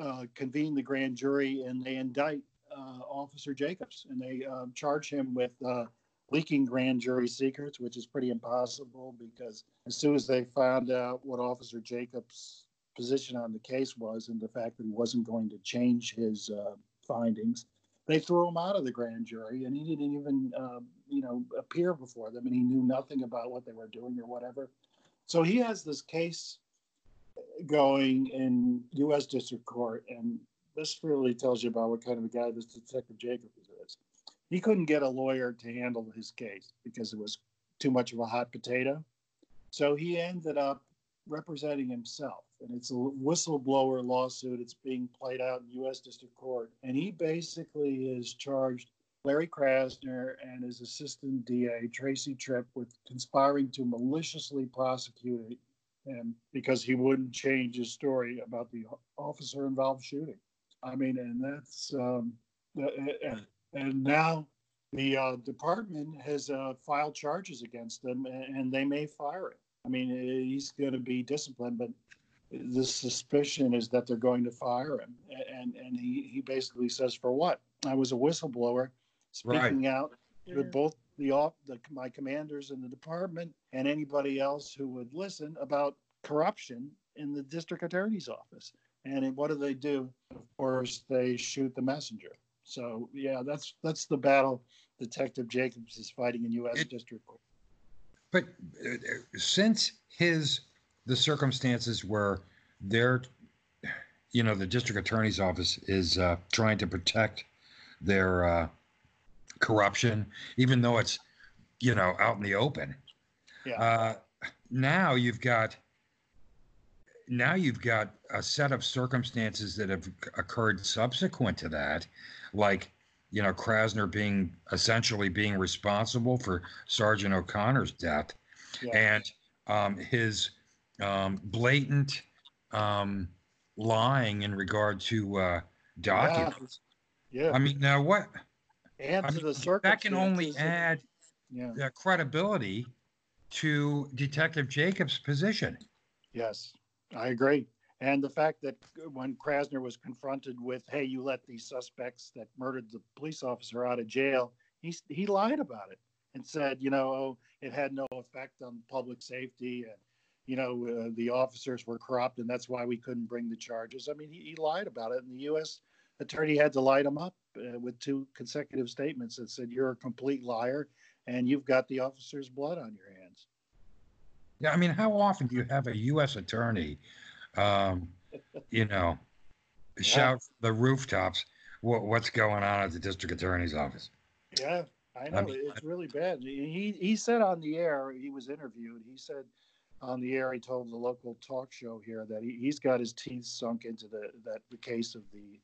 uh, convene the grand jury and they indict Officer Jacobs, and they um, charge him with uh, leaking grand jury secrets, which is pretty impossible because as soon as they found out what Officer Jacobs position on the case was and the fact that he wasn't going to change his uh, findings, they threw him out of the grand jury and he didn't even, uh, you know, appear before them and he knew nothing about what they were doing or whatever. So he has this case going in U.S. District Court and this really tells you about what kind of a guy this Detective Jacobs is. He couldn't get a lawyer to handle his case because it was too much of a hot potato. So he ended up representing himself. And it's a whistleblower lawsuit. It's being played out in U.S. District Court. And he basically is charged Larry Krasner and his assistant DA, Tracy Tripp, with conspiring to maliciously prosecute him because he wouldn't change his story about the officer involved shooting. I mean, and that's, um, and, and now the uh, department has uh, filed charges against him and, and they may fire him. I mean, he's going to be disciplined, but the suspicion is that they're going to fire him. And, and he, he basically says, for what? I was a whistleblower speaking out Yeah. with both the, off- the my commanders in the department and anybody else who would listen about corruption in the district attorney's office. And what do they do? Of course, they shoot the messenger. So yeah, that's that's the battle Detective Jacobs is fighting in U.S. It- District Court. But uh, since his, the circumstances where they're, you know, the district attorney's office is uh, trying to protect their uh, corruption, even though it's, you know, out in the open. Yeah. Uh, now you've got, now you've got a set of circumstances that have occurred subsequent to that, like, you know, Krasner being essentially being responsible for Sergeant O'Connor's death Yeah. and um, his um, blatant um, lying in regard to uh, documents. Yeah. I mean, now what? and I to mean, that can only add Yeah. uh, credibility to Detective Jacobs' position. Yes, I agree. And the fact that when Krasner was confronted with, "Hey, you let these suspects that murdered the police officer out of jail," he he lied about it and said, you know, oh, it had no effect on public safety, and you know, uh, the officers were corrupt, and that's why we couldn't bring the charges. I mean, he, he lied about it, and the U.S. attorney had to light him up uh, with two consecutive statements that said, "You're a complete liar, and you've got the officer's blood on your hands." Yeah, I mean, how often do you have a U.S. attorney, um, you know, shout from the rooftops what, what's going on at the district attorney's office? Yeah, I know. mean, it's really bad. He he said on the air, he was interviewed. He said on the air, he told the local talk show here that he, he's got his teeth sunk into the that the case of the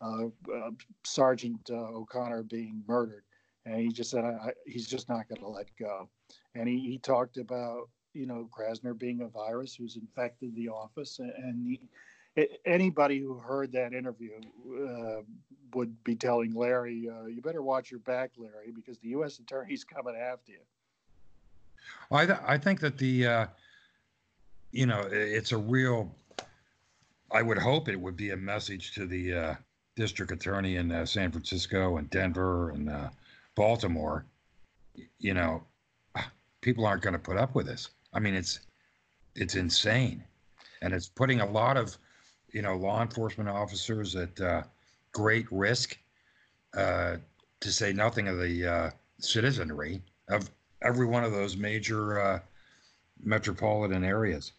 uh, uh, Sergeant uh, O'Connor being murdered, and he just said I, I, he's just not going to let go. And he, he talked about you know Krasner being a virus who's infected the office, and, a- anybody who heard that interview uh, would be telling Larry, uh, "You better watch your back, Larry, because the U.S. attorney's coming after you." I, th- I think that the, uh, you know, it's a real, I would hope it would be a message to the uh, district attorney in uh, San Francisco and Denver and uh, Baltimore. You know, <sighs> people aren't going to put up with this. I mean, it's, it's insane. And it's putting a lot of, you know, law enforcement officers at uh, great risk, uh, to say nothing of the uh, citizenry of every one of those major uh, metropolitan areas.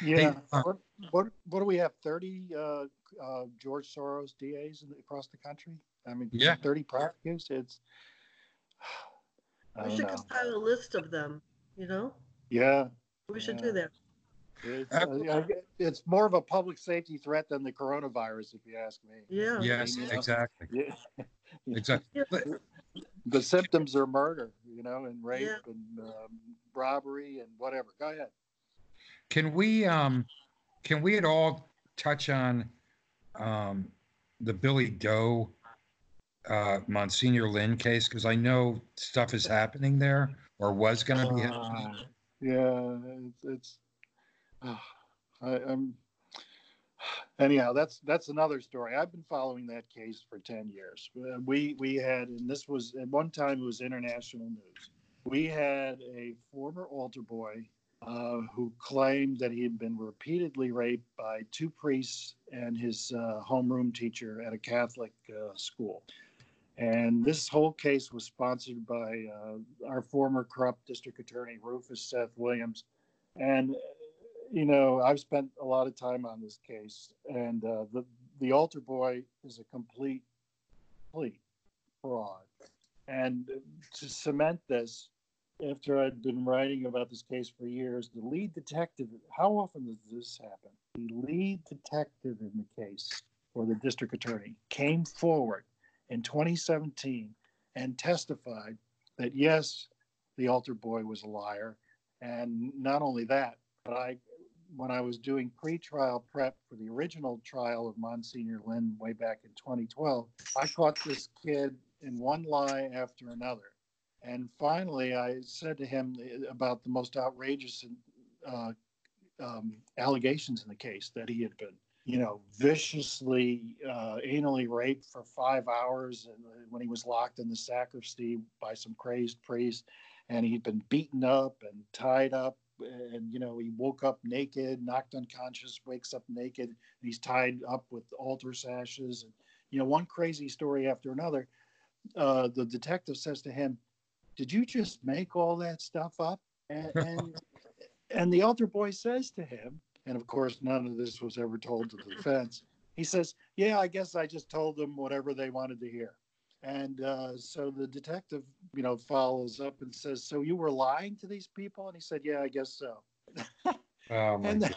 Yeah. uh, what, what what do we have? Thirty uh, uh, George Soros DAs in across the country. I mean, Yeah. thirty prosecutors. It's. <sighs> I We should know. compile a list of them, you know? Yeah. We should Yeah. do that. It's, Uh, uh, it's more of a public safety threat than the coronavirus, if you ask me. Yeah. Yes, you know. exactly. Yeah. <laughs> Exactly. Yeah. But- the symptoms are murder, you know, and rape Yeah. and um, robbery and whatever. Go ahead. Can we um can we at all touch on um the Billy Doe uh Monsignor Lynn case? Because I know stuff is happening there or was gonna be happening. Uh, yeah, it's, it's ah, I, I'm anyhow. That's that's another story. I've been following that case for ten years. Uh, We we had, and this was at one time it was international news. We had a former altar boy uh, who claimed that he had been repeatedly raped by two priests and his uh, homeroom teacher at a Catholic uh, school. And this whole case was sponsored by uh, our former corrupt district attorney, Rufus Seth Williams. And, you know, I've spent a lot of time on this case. And uh, the, the altar boy is a complete, complete fraud. And to cement this, after I'd been writing about this case for years, the lead detective, how often does this happen? The lead detective in the case, or the district attorney, came forward in 2017 and testified that yes, the altar boy was a liar. And not only that, but I, when I was doing pre-trial prep for the original trial of Monsignor Lynn way back in 2012, I caught this kid in one lie after another. And finally, I said to him about the most outrageous uh, um, allegations in the case that he had been, you know, viciously uh, anally raped for five hours and, uh, when he was locked in the sacristy by some crazed priest, and he'd been beaten up and tied up. And you know, he woke up naked, knocked unconscious, wakes up naked, and he's tied up with altar sashes, and you know, one crazy story after another. Uh, the detective says to him, did you just make all that stuff up? And, and, <laughs> and the altar boy says to him, and of course, none of this was ever told to the <laughs> defense. He says, Yeah, I guess I just told them whatever they wanted to hear. And uh, so the detective, you know, follows up and says, So you were lying to these people? And he said, Yeah, I guess so. <laughs> Oh, my and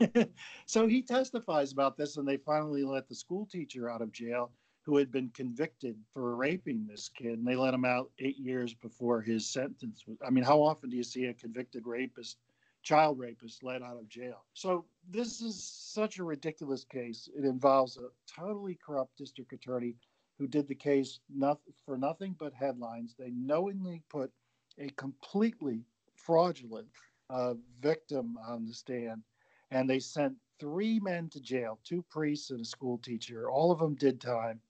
God. <laughs> so he testifies about this, and they finally let the school teacher out of jail who had been convicted for raping this kid, and they let him out eight years before his sentence was. I mean, how often do you see a convicted rapist, child rapist, let out of jail? So this is such a ridiculous case. It involves a totally corrupt district attorney who did the case not, for nothing but headlines. They knowingly put a completely fraudulent uh, victim on the stand, and they sent three men to jail two priests and a school teacher. All of them did time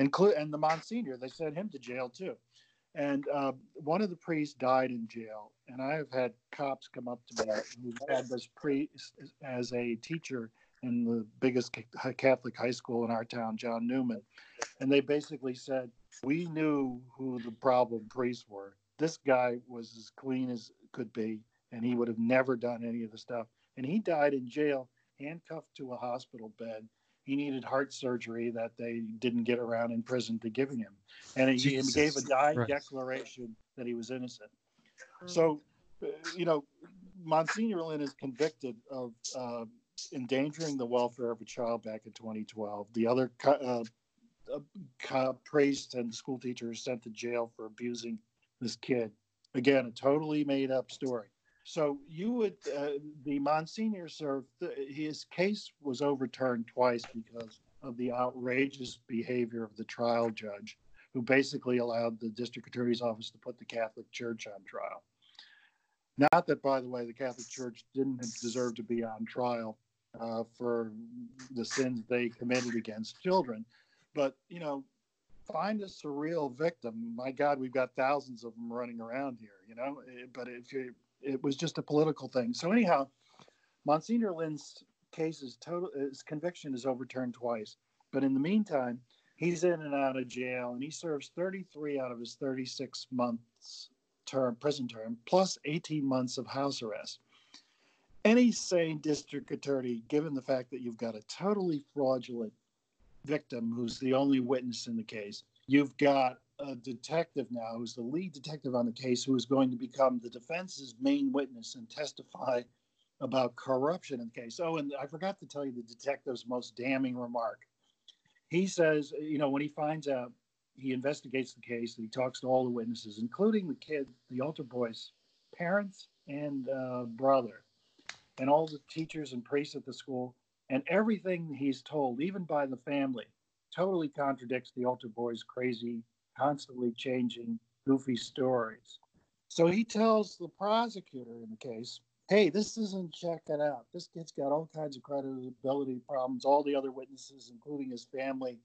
and and the Monsignor, they sent him to jail too. And uh, one of the priests died in jail, and I have had cops come up to me who had this priest as a teacher in the biggest Catholic high school in our town, John Newman, and they basically said we knew who the problem priests were. This guy was as clean as could be, and he would have never done any of the stuff. And he died in jail, handcuffed to a hospital bed he needed heart surgery that they didn't get around in prison to giving him. And he, he gave a dying declaration that he was innocent. So, uh, you know, Monsignor Lynn is convicted of uh, endangering the welfare of a child back in 2012. The other uh, uh, priest and school teacher sent to jail for abusing this kid. Again, a totally made up story. So you would, uh, the Monsignor served, his case was overturned twice because of the outrageous behavior of the trial judge, who basically allowed the district attorney's office to put the Catholic Church on trial. Not that, by the way, the Catholic Church didn't deserve to be on trial uh, for the sins they committed against children, but you know, find a real victim. My God, we've got thousands of them running around here, you know. Eh, but if you it was just a political thing. So anyhow, Monsignor Lynn's case is total. His conviction is overturned twice, but in the meantime, he's in and out of jail, and he serves 33 out of his 36 months term prison term plus 18 months of house arrest. Any sane district attorney, given the fact that you've got a totally fraudulent victim who's the only witness in the case, you've got a detective now who's the lead detective on the case who is going to become the defense's main witness and testify about corruption in the case. Oh, and I forgot to tell you the detective's most damning remark. He says, you know, when he finds out, he investigates the case, he talks to all the witnesses, including the kid, the altar boy's parents and uh, brother, and all the teachers and priests at the school, and everything he's told, even by the family, totally contradicts the altar boy's crazy constantly changing, goofy stories. So he tells the prosecutor in the case, hey, this isn't checking out. This kid's got all kinds of credibility problems. All the other witnesses, including his family,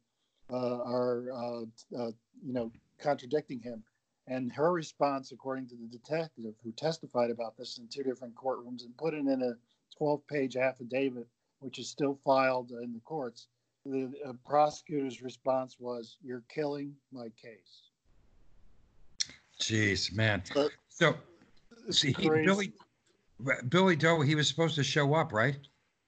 uh, are, uh, uh, you know, contradicting him. And her response, according to the detective who testified about this in two different courtrooms and put it in a 12 page affidavit, which is still filed in the courts, the uh, prosecutor's response was, "You're killing my case." Jeez, man. But so, see, he, crazy. Billy, Doe, he was supposed to show up, right?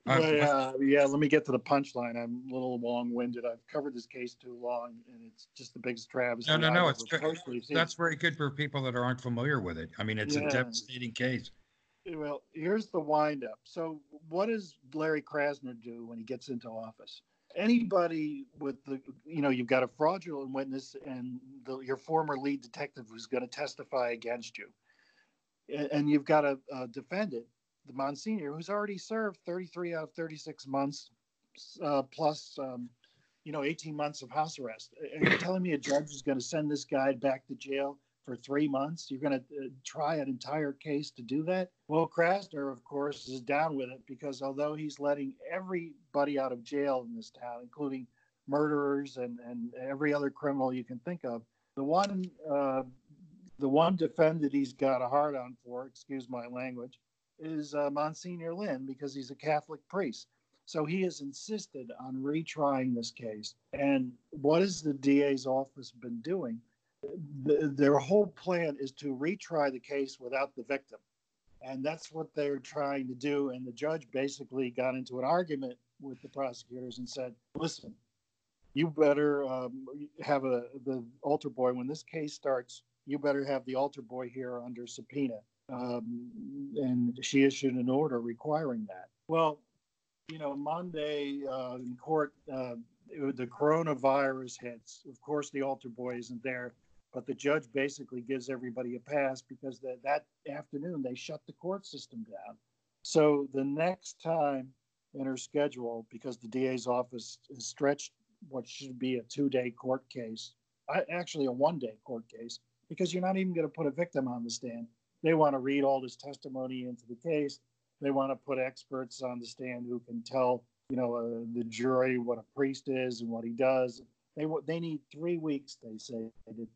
Uh, Well, uh, yeah, let me get to the punchline. I'm a little long-winded. I've covered this case too long, and it's just the biggest travesty. No, no, I've no, it's. That's very good for people that aren't familiar with it. I mean, it's a devastating case. Well, here's the windup. So, what does Larry Krasner do when he gets into office? Anybody with the, you know, you've got a fraudulent witness and the, your former lead detective who's going to testify against you, and, you've got a, a defendant, the Monsignor, who's already served 33 out of 36 months, uh, plus, um, you know, 18 months of house arrest. Are you telling me a judge is going to send this guy back to jail for three months? You're going to uh, try an entire case to do that? Well, Krasner, of course, is down with it because although he's letting everybody out of jail in this town, including murderers and, and every other criminal you can think of, the one uh, the one defendant he's got a hard on for, excuse my language, is uh, Monsignor Lynn because he's a Catholic priest. So he has insisted on retrying this case. And what has the DA's office been doing? The, their whole plan is to retry the case without the victim. And that's what they're trying to do. And the judge basically got into an argument with the prosecutors and said, listen, you better um, have a the altar boy when this case starts. You better have the altar boy here under subpoena. Um, and she issued an order requiring that. Well, you know, Monday uh, in court, uh, the coronavirus hits. Of course, the altar boy isn't there, but the judge basically gives everybody a pass because the, that afternoon they shut the court system down. So the next time in her schedule, because the DA's office is stretched what should be a two day court case, actually a one day court case, because you're not even going to put a victim on the stand. They want to read all this testimony into the case. They want to put experts on the stand who can tell, you know, uh, the jury what a priest is and what he does. They they need three weeks, they say, it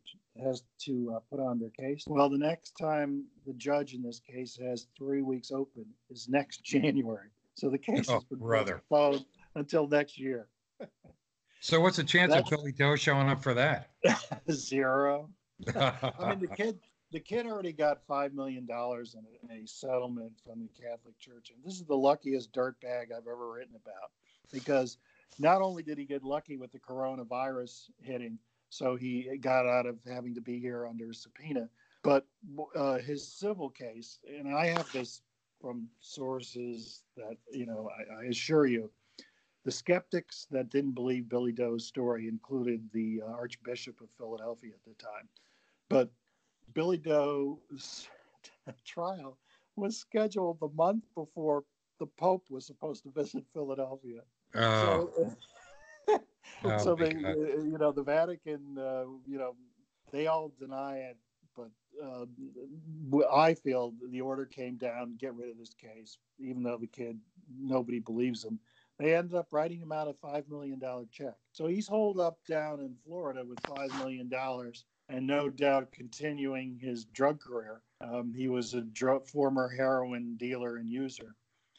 has to uh, put on their case. Well, the next time the judge in this case has three weeks open is next <laughs> January. So the case Oh, has been brother. postponed until next year. So what's the chance of That's- Billy Doe showing up for that? <laughs> Zero. I mean, the <laughs> kid, the kid already got five million dollars in a, settlement from the Catholic Church, and this is the luckiest dirtbag I've ever written about, because not only did he get lucky with the coronavirus hitting, so he got out of having to be here under subpoena, but uh, his civil case, and I have this from sources that you know, I, I assure you, the skeptics that didn't believe Billy Doe's story included the uh, Archbishop of Philadelphia at the time. But Billy Doe's <laughs> trial was scheduled the month before the Pope was supposed to visit Philadelphia. Oh, So, <laughs> Oh, <laughs> so they, God. uh, you know, the Vatican, uh, you know, they all deny it, but uh, I feel the order came down, get rid of this case, even though the kid, nobody believes him. They ended up writing him out a five million dollar check. So he's holed up down in Florida with five million dollars, and no doubt continuing his drug career. Um, he was a drug, former heroin dealer and user.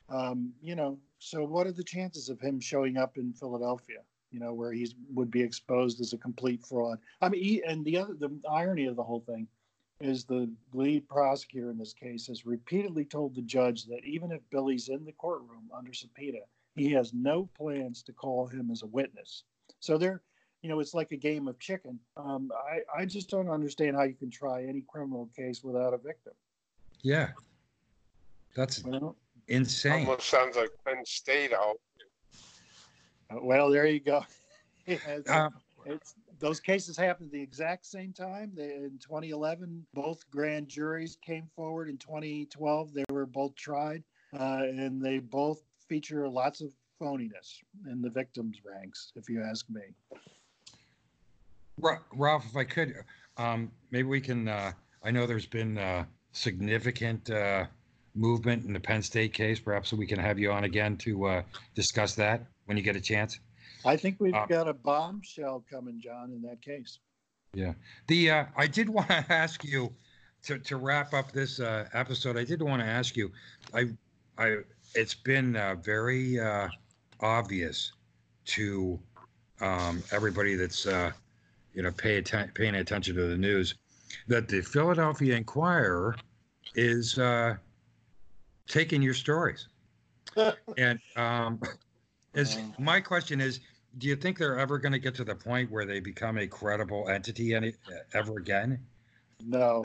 Um, you know, so what are the chances of him showing up in Philadelphia? You know, where he would be exposed as a complete fraud. I mean, he, and the other the irony of the whole thing is the lead prosecutor in this case has repeatedly told the judge that even if Billy's in the courtroom under subpoena, he has no plans to call him as a witness. So they're, you know, it's like a game of chicken. Um, I, I just don't understand how you can try any criminal case without a victim. yeah. That's You know? insane. Almost sounds like Penn State out. Uh, Well, there you go. <laughs> It's- Um, it's, those cases happened at the exact same time. They, in 2011, both grand juries came forward. In 2012, they were both tried, uh, and they both feature lots of phoniness in the victims' ranks, if you ask me. Ra- Ralph, if I could, um, maybe we can, uh, I know there's been, uh, significant, uh, movement in the Penn State case. Perhaps we can have you on again to, uh, discuss that when you get a chance. I think we've Uh, got a bombshell coming, John, in that case. Yeah. The, uh, I did want to <laughs> ask you to, to wrap up this, uh, episode. I did want to ask you, I, I, it's been, uh, very, uh, obvious to, um, everybody that's, uh, you know, pay atten- paying attention to the news that the Philadelphia Inquirer is, uh, taking your stories. <laughs> And um, is Um, my question is, do you think they're ever going to get to the point where they become a credible entity any ever again? No.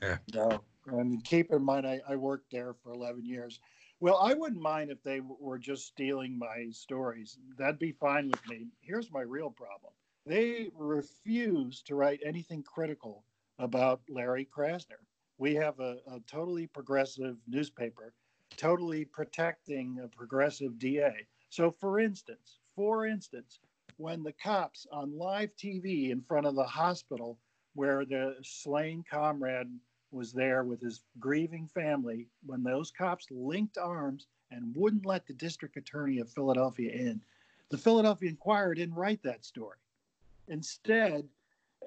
Yeah. No. And keep in mind, I, I worked there for 11 years. Well, I wouldn't mind if they were just stealing my stories. That'd be fine with me. Here's my real problem they refuse to write anything critical about Larry Krasner. We have a, a totally progressive newspaper, totally protecting a progressive DA. So, for instance, for instance, when the cops on live TV in front of the hospital where the slain comrade was there with his grieving family, when those cops linked arms and wouldn't let the district attorney of Philadelphia in, the Philadelphia Inquirer didn't write that story. Instead,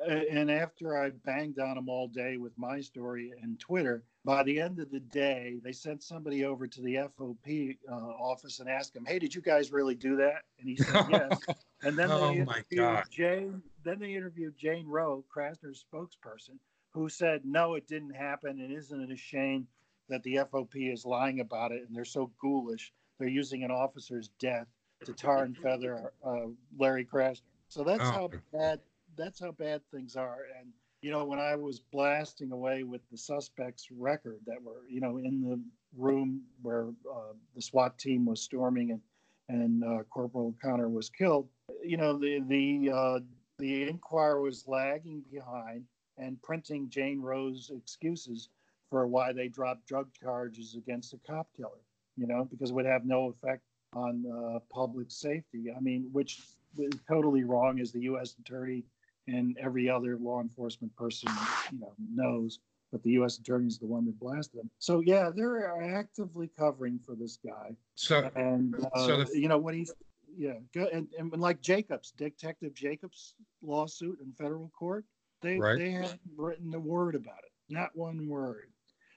uh, and after I banged on them all day with my story and Twitter, by the end of the day, they sent somebody over to the FOP uh, office and asked him, "Hey, did you guys really do that?" And he said, <laughs> "Yes." And then Oh, they interviewed Jane. Then they interviewed Jane Roh, Krasner's spokesperson, who said, "No, it didn't happen. And isn't it a shame that the FOP is lying about it? And they're so ghoulish. They're using an officer's death to tar and feather uh, Larry Krasner. So that's Oh, how bad. That's how bad things are. And you know, when I was blasting away with the suspects' record that were, you know, in the room where uh, the SWAT team was storming and and uh, Corporal Connor was killed, you know, the the uh, the Inquirer was lagging behind and printing Jane Roh's excuses for why they dropped drug charges against the cop killer. You know, because it would have no effect on uh, public safety. I mean, which is totally wrong, as the U.S. attorney and every other law enforcement person, you know, knows. But the U.S. attorney is the one that blasted them. So yeah, they're actively covering for this guy. So, And uh, So the- you know when he's yeah, and, and like Jacobs, Detective Jacobs lawsuit in federal court, they Right. they haven't written a word about it, not one word.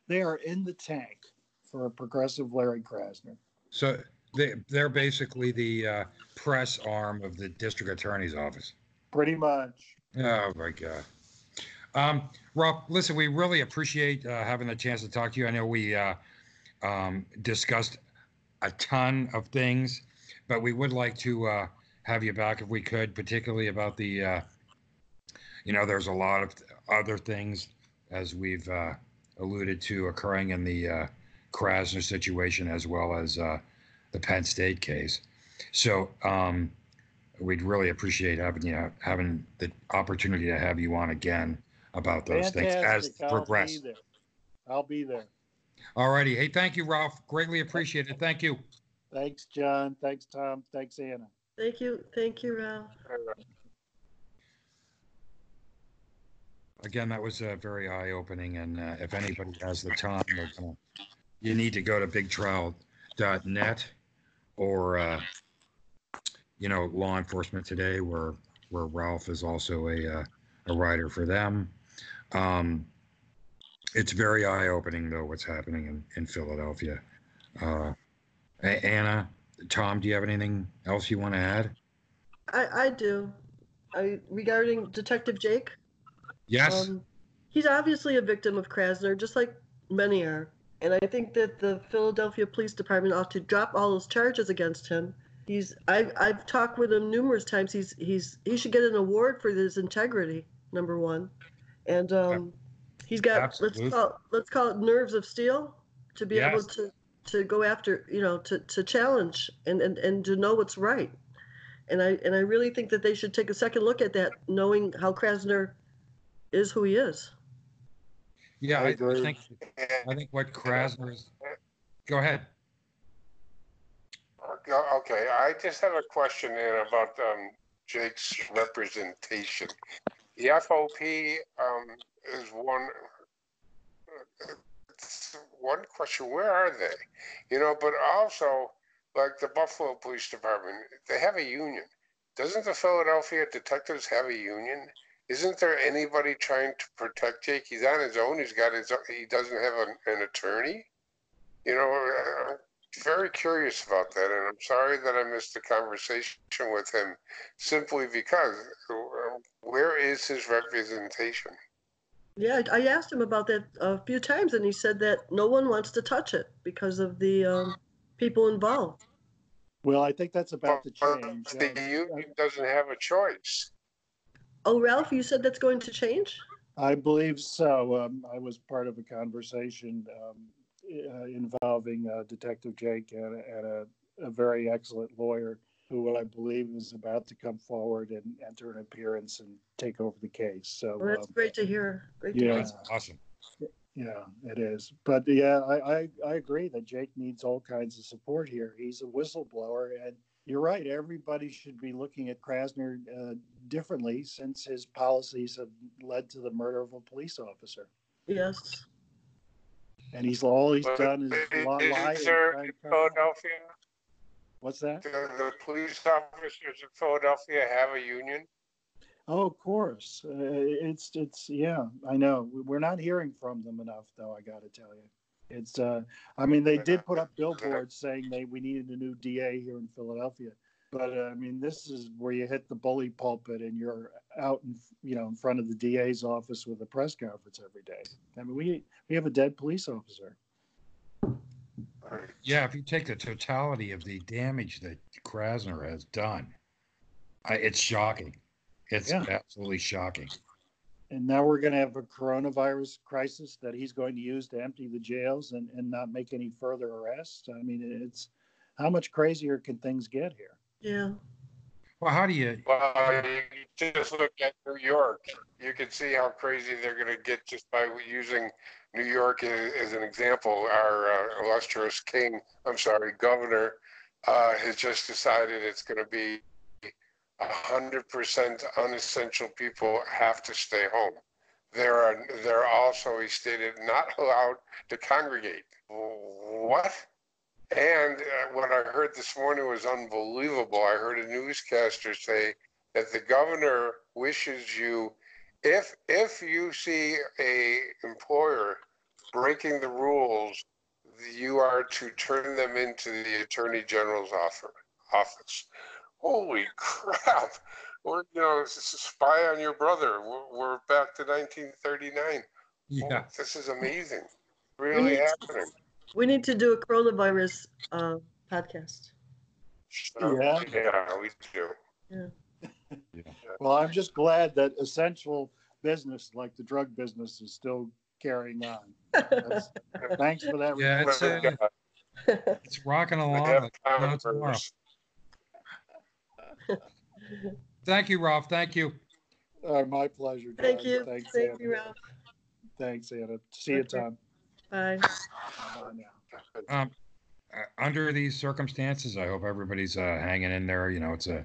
They are in the tank for a progressive Larry Krasner. so they they're basically the uh, press arm of the district attorney's office. Pretty much. Oh my God. Um, Rob, listen, we really appreciate uh, having the chance to talk to you. I know we uh, um, discussed a ton of things, but we would like to uh, have you back if we could, particularly about the, uh, you know, there's a lot of other things as we've uh, alluded to occurring in the uh, Krasner situation as well as uh, the Penn State case. So, um, we'd really appreciate having you having the opportunity to have you on again about those things as Fantastic. I'll progress. be there. I'll be there. All righty. Hey, thank you, Ralph. Greatly appreciate it. Thank you. Thanks, John. Thanks, Tom. Thanks, Anna. Thank you, thank you, Ralph. Again, that was uh, very eye-opening, and uh, if anybody has the time, you need to go to bigtrial.net or uh, you know Law Enforcement Today, where where Ralph is also a uh, a writer for them. Um, it's very eye-opening, though, what's happening in in Philadelphia. Uh, Anna, Tom, do you have anything else you want to add? I, I do. I, regarding Detective Jake, Yes. um, he's obviously a victim of Krasner, just like many are. And I think that the Philadelphia Police Department ought to drop all those charges against him. He's I've I've talked with him numerous times. He's he's he should get an award for his integrity, number one. And um, he's got Absolutely. let's call let's call it nerves of steel to be able to to go after you know to to challenge and and and to know what's right. And I and I really think that they should take a second look at that, knowing how Krasner is who he is. yeah, I I, I agree. think I think what Krasner is. Go ahead. Okay, I just have a question in about um, Jake's representation. The FOP um, is one. it's One question: Where are they? You know, but also like the Buffalo Police Department, they have a union. Doesn't the Philadelphia detectives have a union? Isn't there anybody trying to protect Jake? He's on his own. He's got his. Own, He doesn't have an, an attorney. You know, I'm very curious about that, and I'm sorry that I missed the conversation with him simply because uh, where is his representation? Yeah, I I asked him about that a few times, and he said that no one wants to touch it because of the um, people involved. Well, I think that's about to change. The Uh, union doesn't have a choice. Oh, Ralph, you said that's going to change? I believe so. Um, I was part of a conversation um, uh, involving uh, Detective Jake and, and a, a very excellent lawyer who I believe is about to come forward and enter an appearance and take over the case. So, Well, that's um, great to hear. Great to Yeah. hear. That's awesome. yeah, it is. But yeah, I, I, I agree that Jake needs all kinds of support here. He's a whistleblower, and you're right. Everybody should be looking at Krasner uh, differently since his policies have led to the murder of a police officer. Yes. And he's all he's But done is is lie. lie and there in and cover up. Philadelphia, What's that? do the police officers in Philadelphia have a union? Oh, of course. Uh, it's it's yeah. I know. We're not hearing from them enough, though. I got to tell you. It's. uh I mean, they did put up billboards saying they we needed a new DA here in Philadelphia, but uh, I mean, this is where you hit the bully pulpit and you're out in you know in front of the DA's office with a press conference every day. I mean, we we have a dead police officer. Yeah, if you take the totality of the damage that Krasner has done, I, it's shocking. It's Yeah. absolutely shocking. And now we're going to have a coronavirus crisis that he's going to use to empty the jails and, and not make any further arrests. I mean, it's how much crazier can things get here? Yeah. Well, how do you? Well, you just look at New York. You can see how crazy they're going to get just by using New York as, as an example. Our uh, illustrious king, I'm sorry, governor, uh, has just decided it's going to be 100% unessential people have to stay home. There are they're also, he stated, not allowed to congregate. What? And uh, what I heard this morning was unbelievable. I heard a newscaster say that the governor wishes you, if if you see a employer breaking the rules, you are to turn them into the attorney general's offer, office. Holy <laughs> crap! We're you know s- s- spy on your brother. We're, we're back to 1939. Yeah. This is amazing. Really need to- happening. We need to do a coronavirus uh, podcast. Yeah. Yeah, we do. Yeah. Well, I'm just glad that essential business like the drug business is still carrying on. That's- <laughs> Thanks for that. Yeah, it's uh, <laughs> it's rocking along. have like no tomorrow. For- <laughs> Thank you, Ralph. Thank you. Uh, my pleasure. Thank you. Thanks, Thank Anna. you, Ralph. Thanks, Anna. See you, Okay. Tom. Bye. Bye now. Um, uh, under these circumstances, I hope everybody's uh, hanging in there. You know, it's a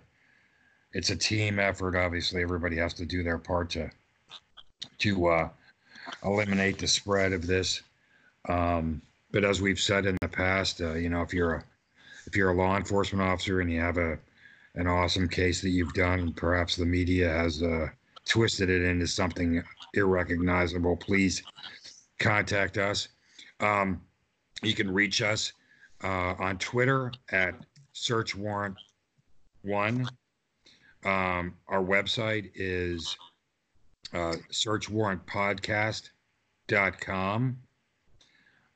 it's a team effort. Obviously, everybody has to do their part to to uh, eliminate the spread of this. Um, but as we've said in the past, uh, you know, if you're a if you're a law enforcement officer and you have a an awesome case that you've done, perhaps the media has uh, twisted it into something irrecognizable, please contact us. Um, you can reach us uh, on Twitter at search warrant one. Um, our website is uh, searchwarrantpodcast.com.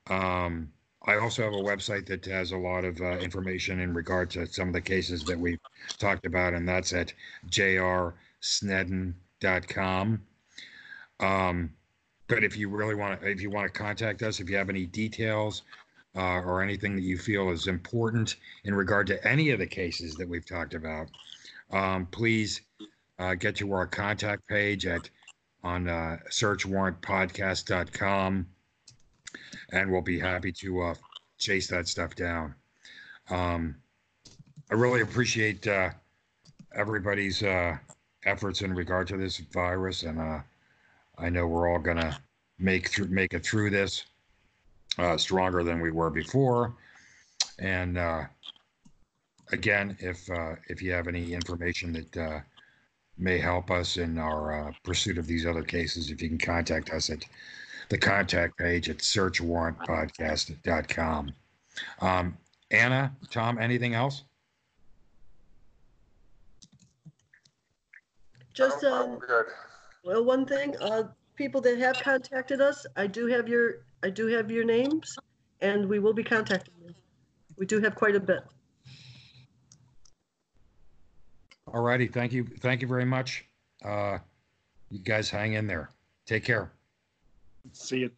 Um, I also have a website that has a lot of uh, information in regard to some of the cases that we've talked about, and that's at jrsnedden.com. Um, but if you really want to, if you want to contact us, if you have any details uh, or anything that you feel is important in regard to any of the cases that we've talked about, um, please uh, get to our contact page at on uh, searchwarrantpodcast.com and we'll be happy to uh, chase that stuff down. Um, I really appreciate uh, everybody's uh, efforts in regard to this virus, and uh, I know we're all gonna make through make it through this uh, stronger than we were before. And uh, again, if if you have any information that may help us in our pursuit of these other cases, if you can contact us at the contact page at searchwarrantpodcast.com. Um, Anna, Tom, anything else? Just I'm- I'm um, good. well, one thing. Uh, people that have contacted us, I do have your I do have your names, and we will be contacting you. We do have quite a bit. All righty, thank you, thank you very much. Uh, you guys hang in there. Take care. See you.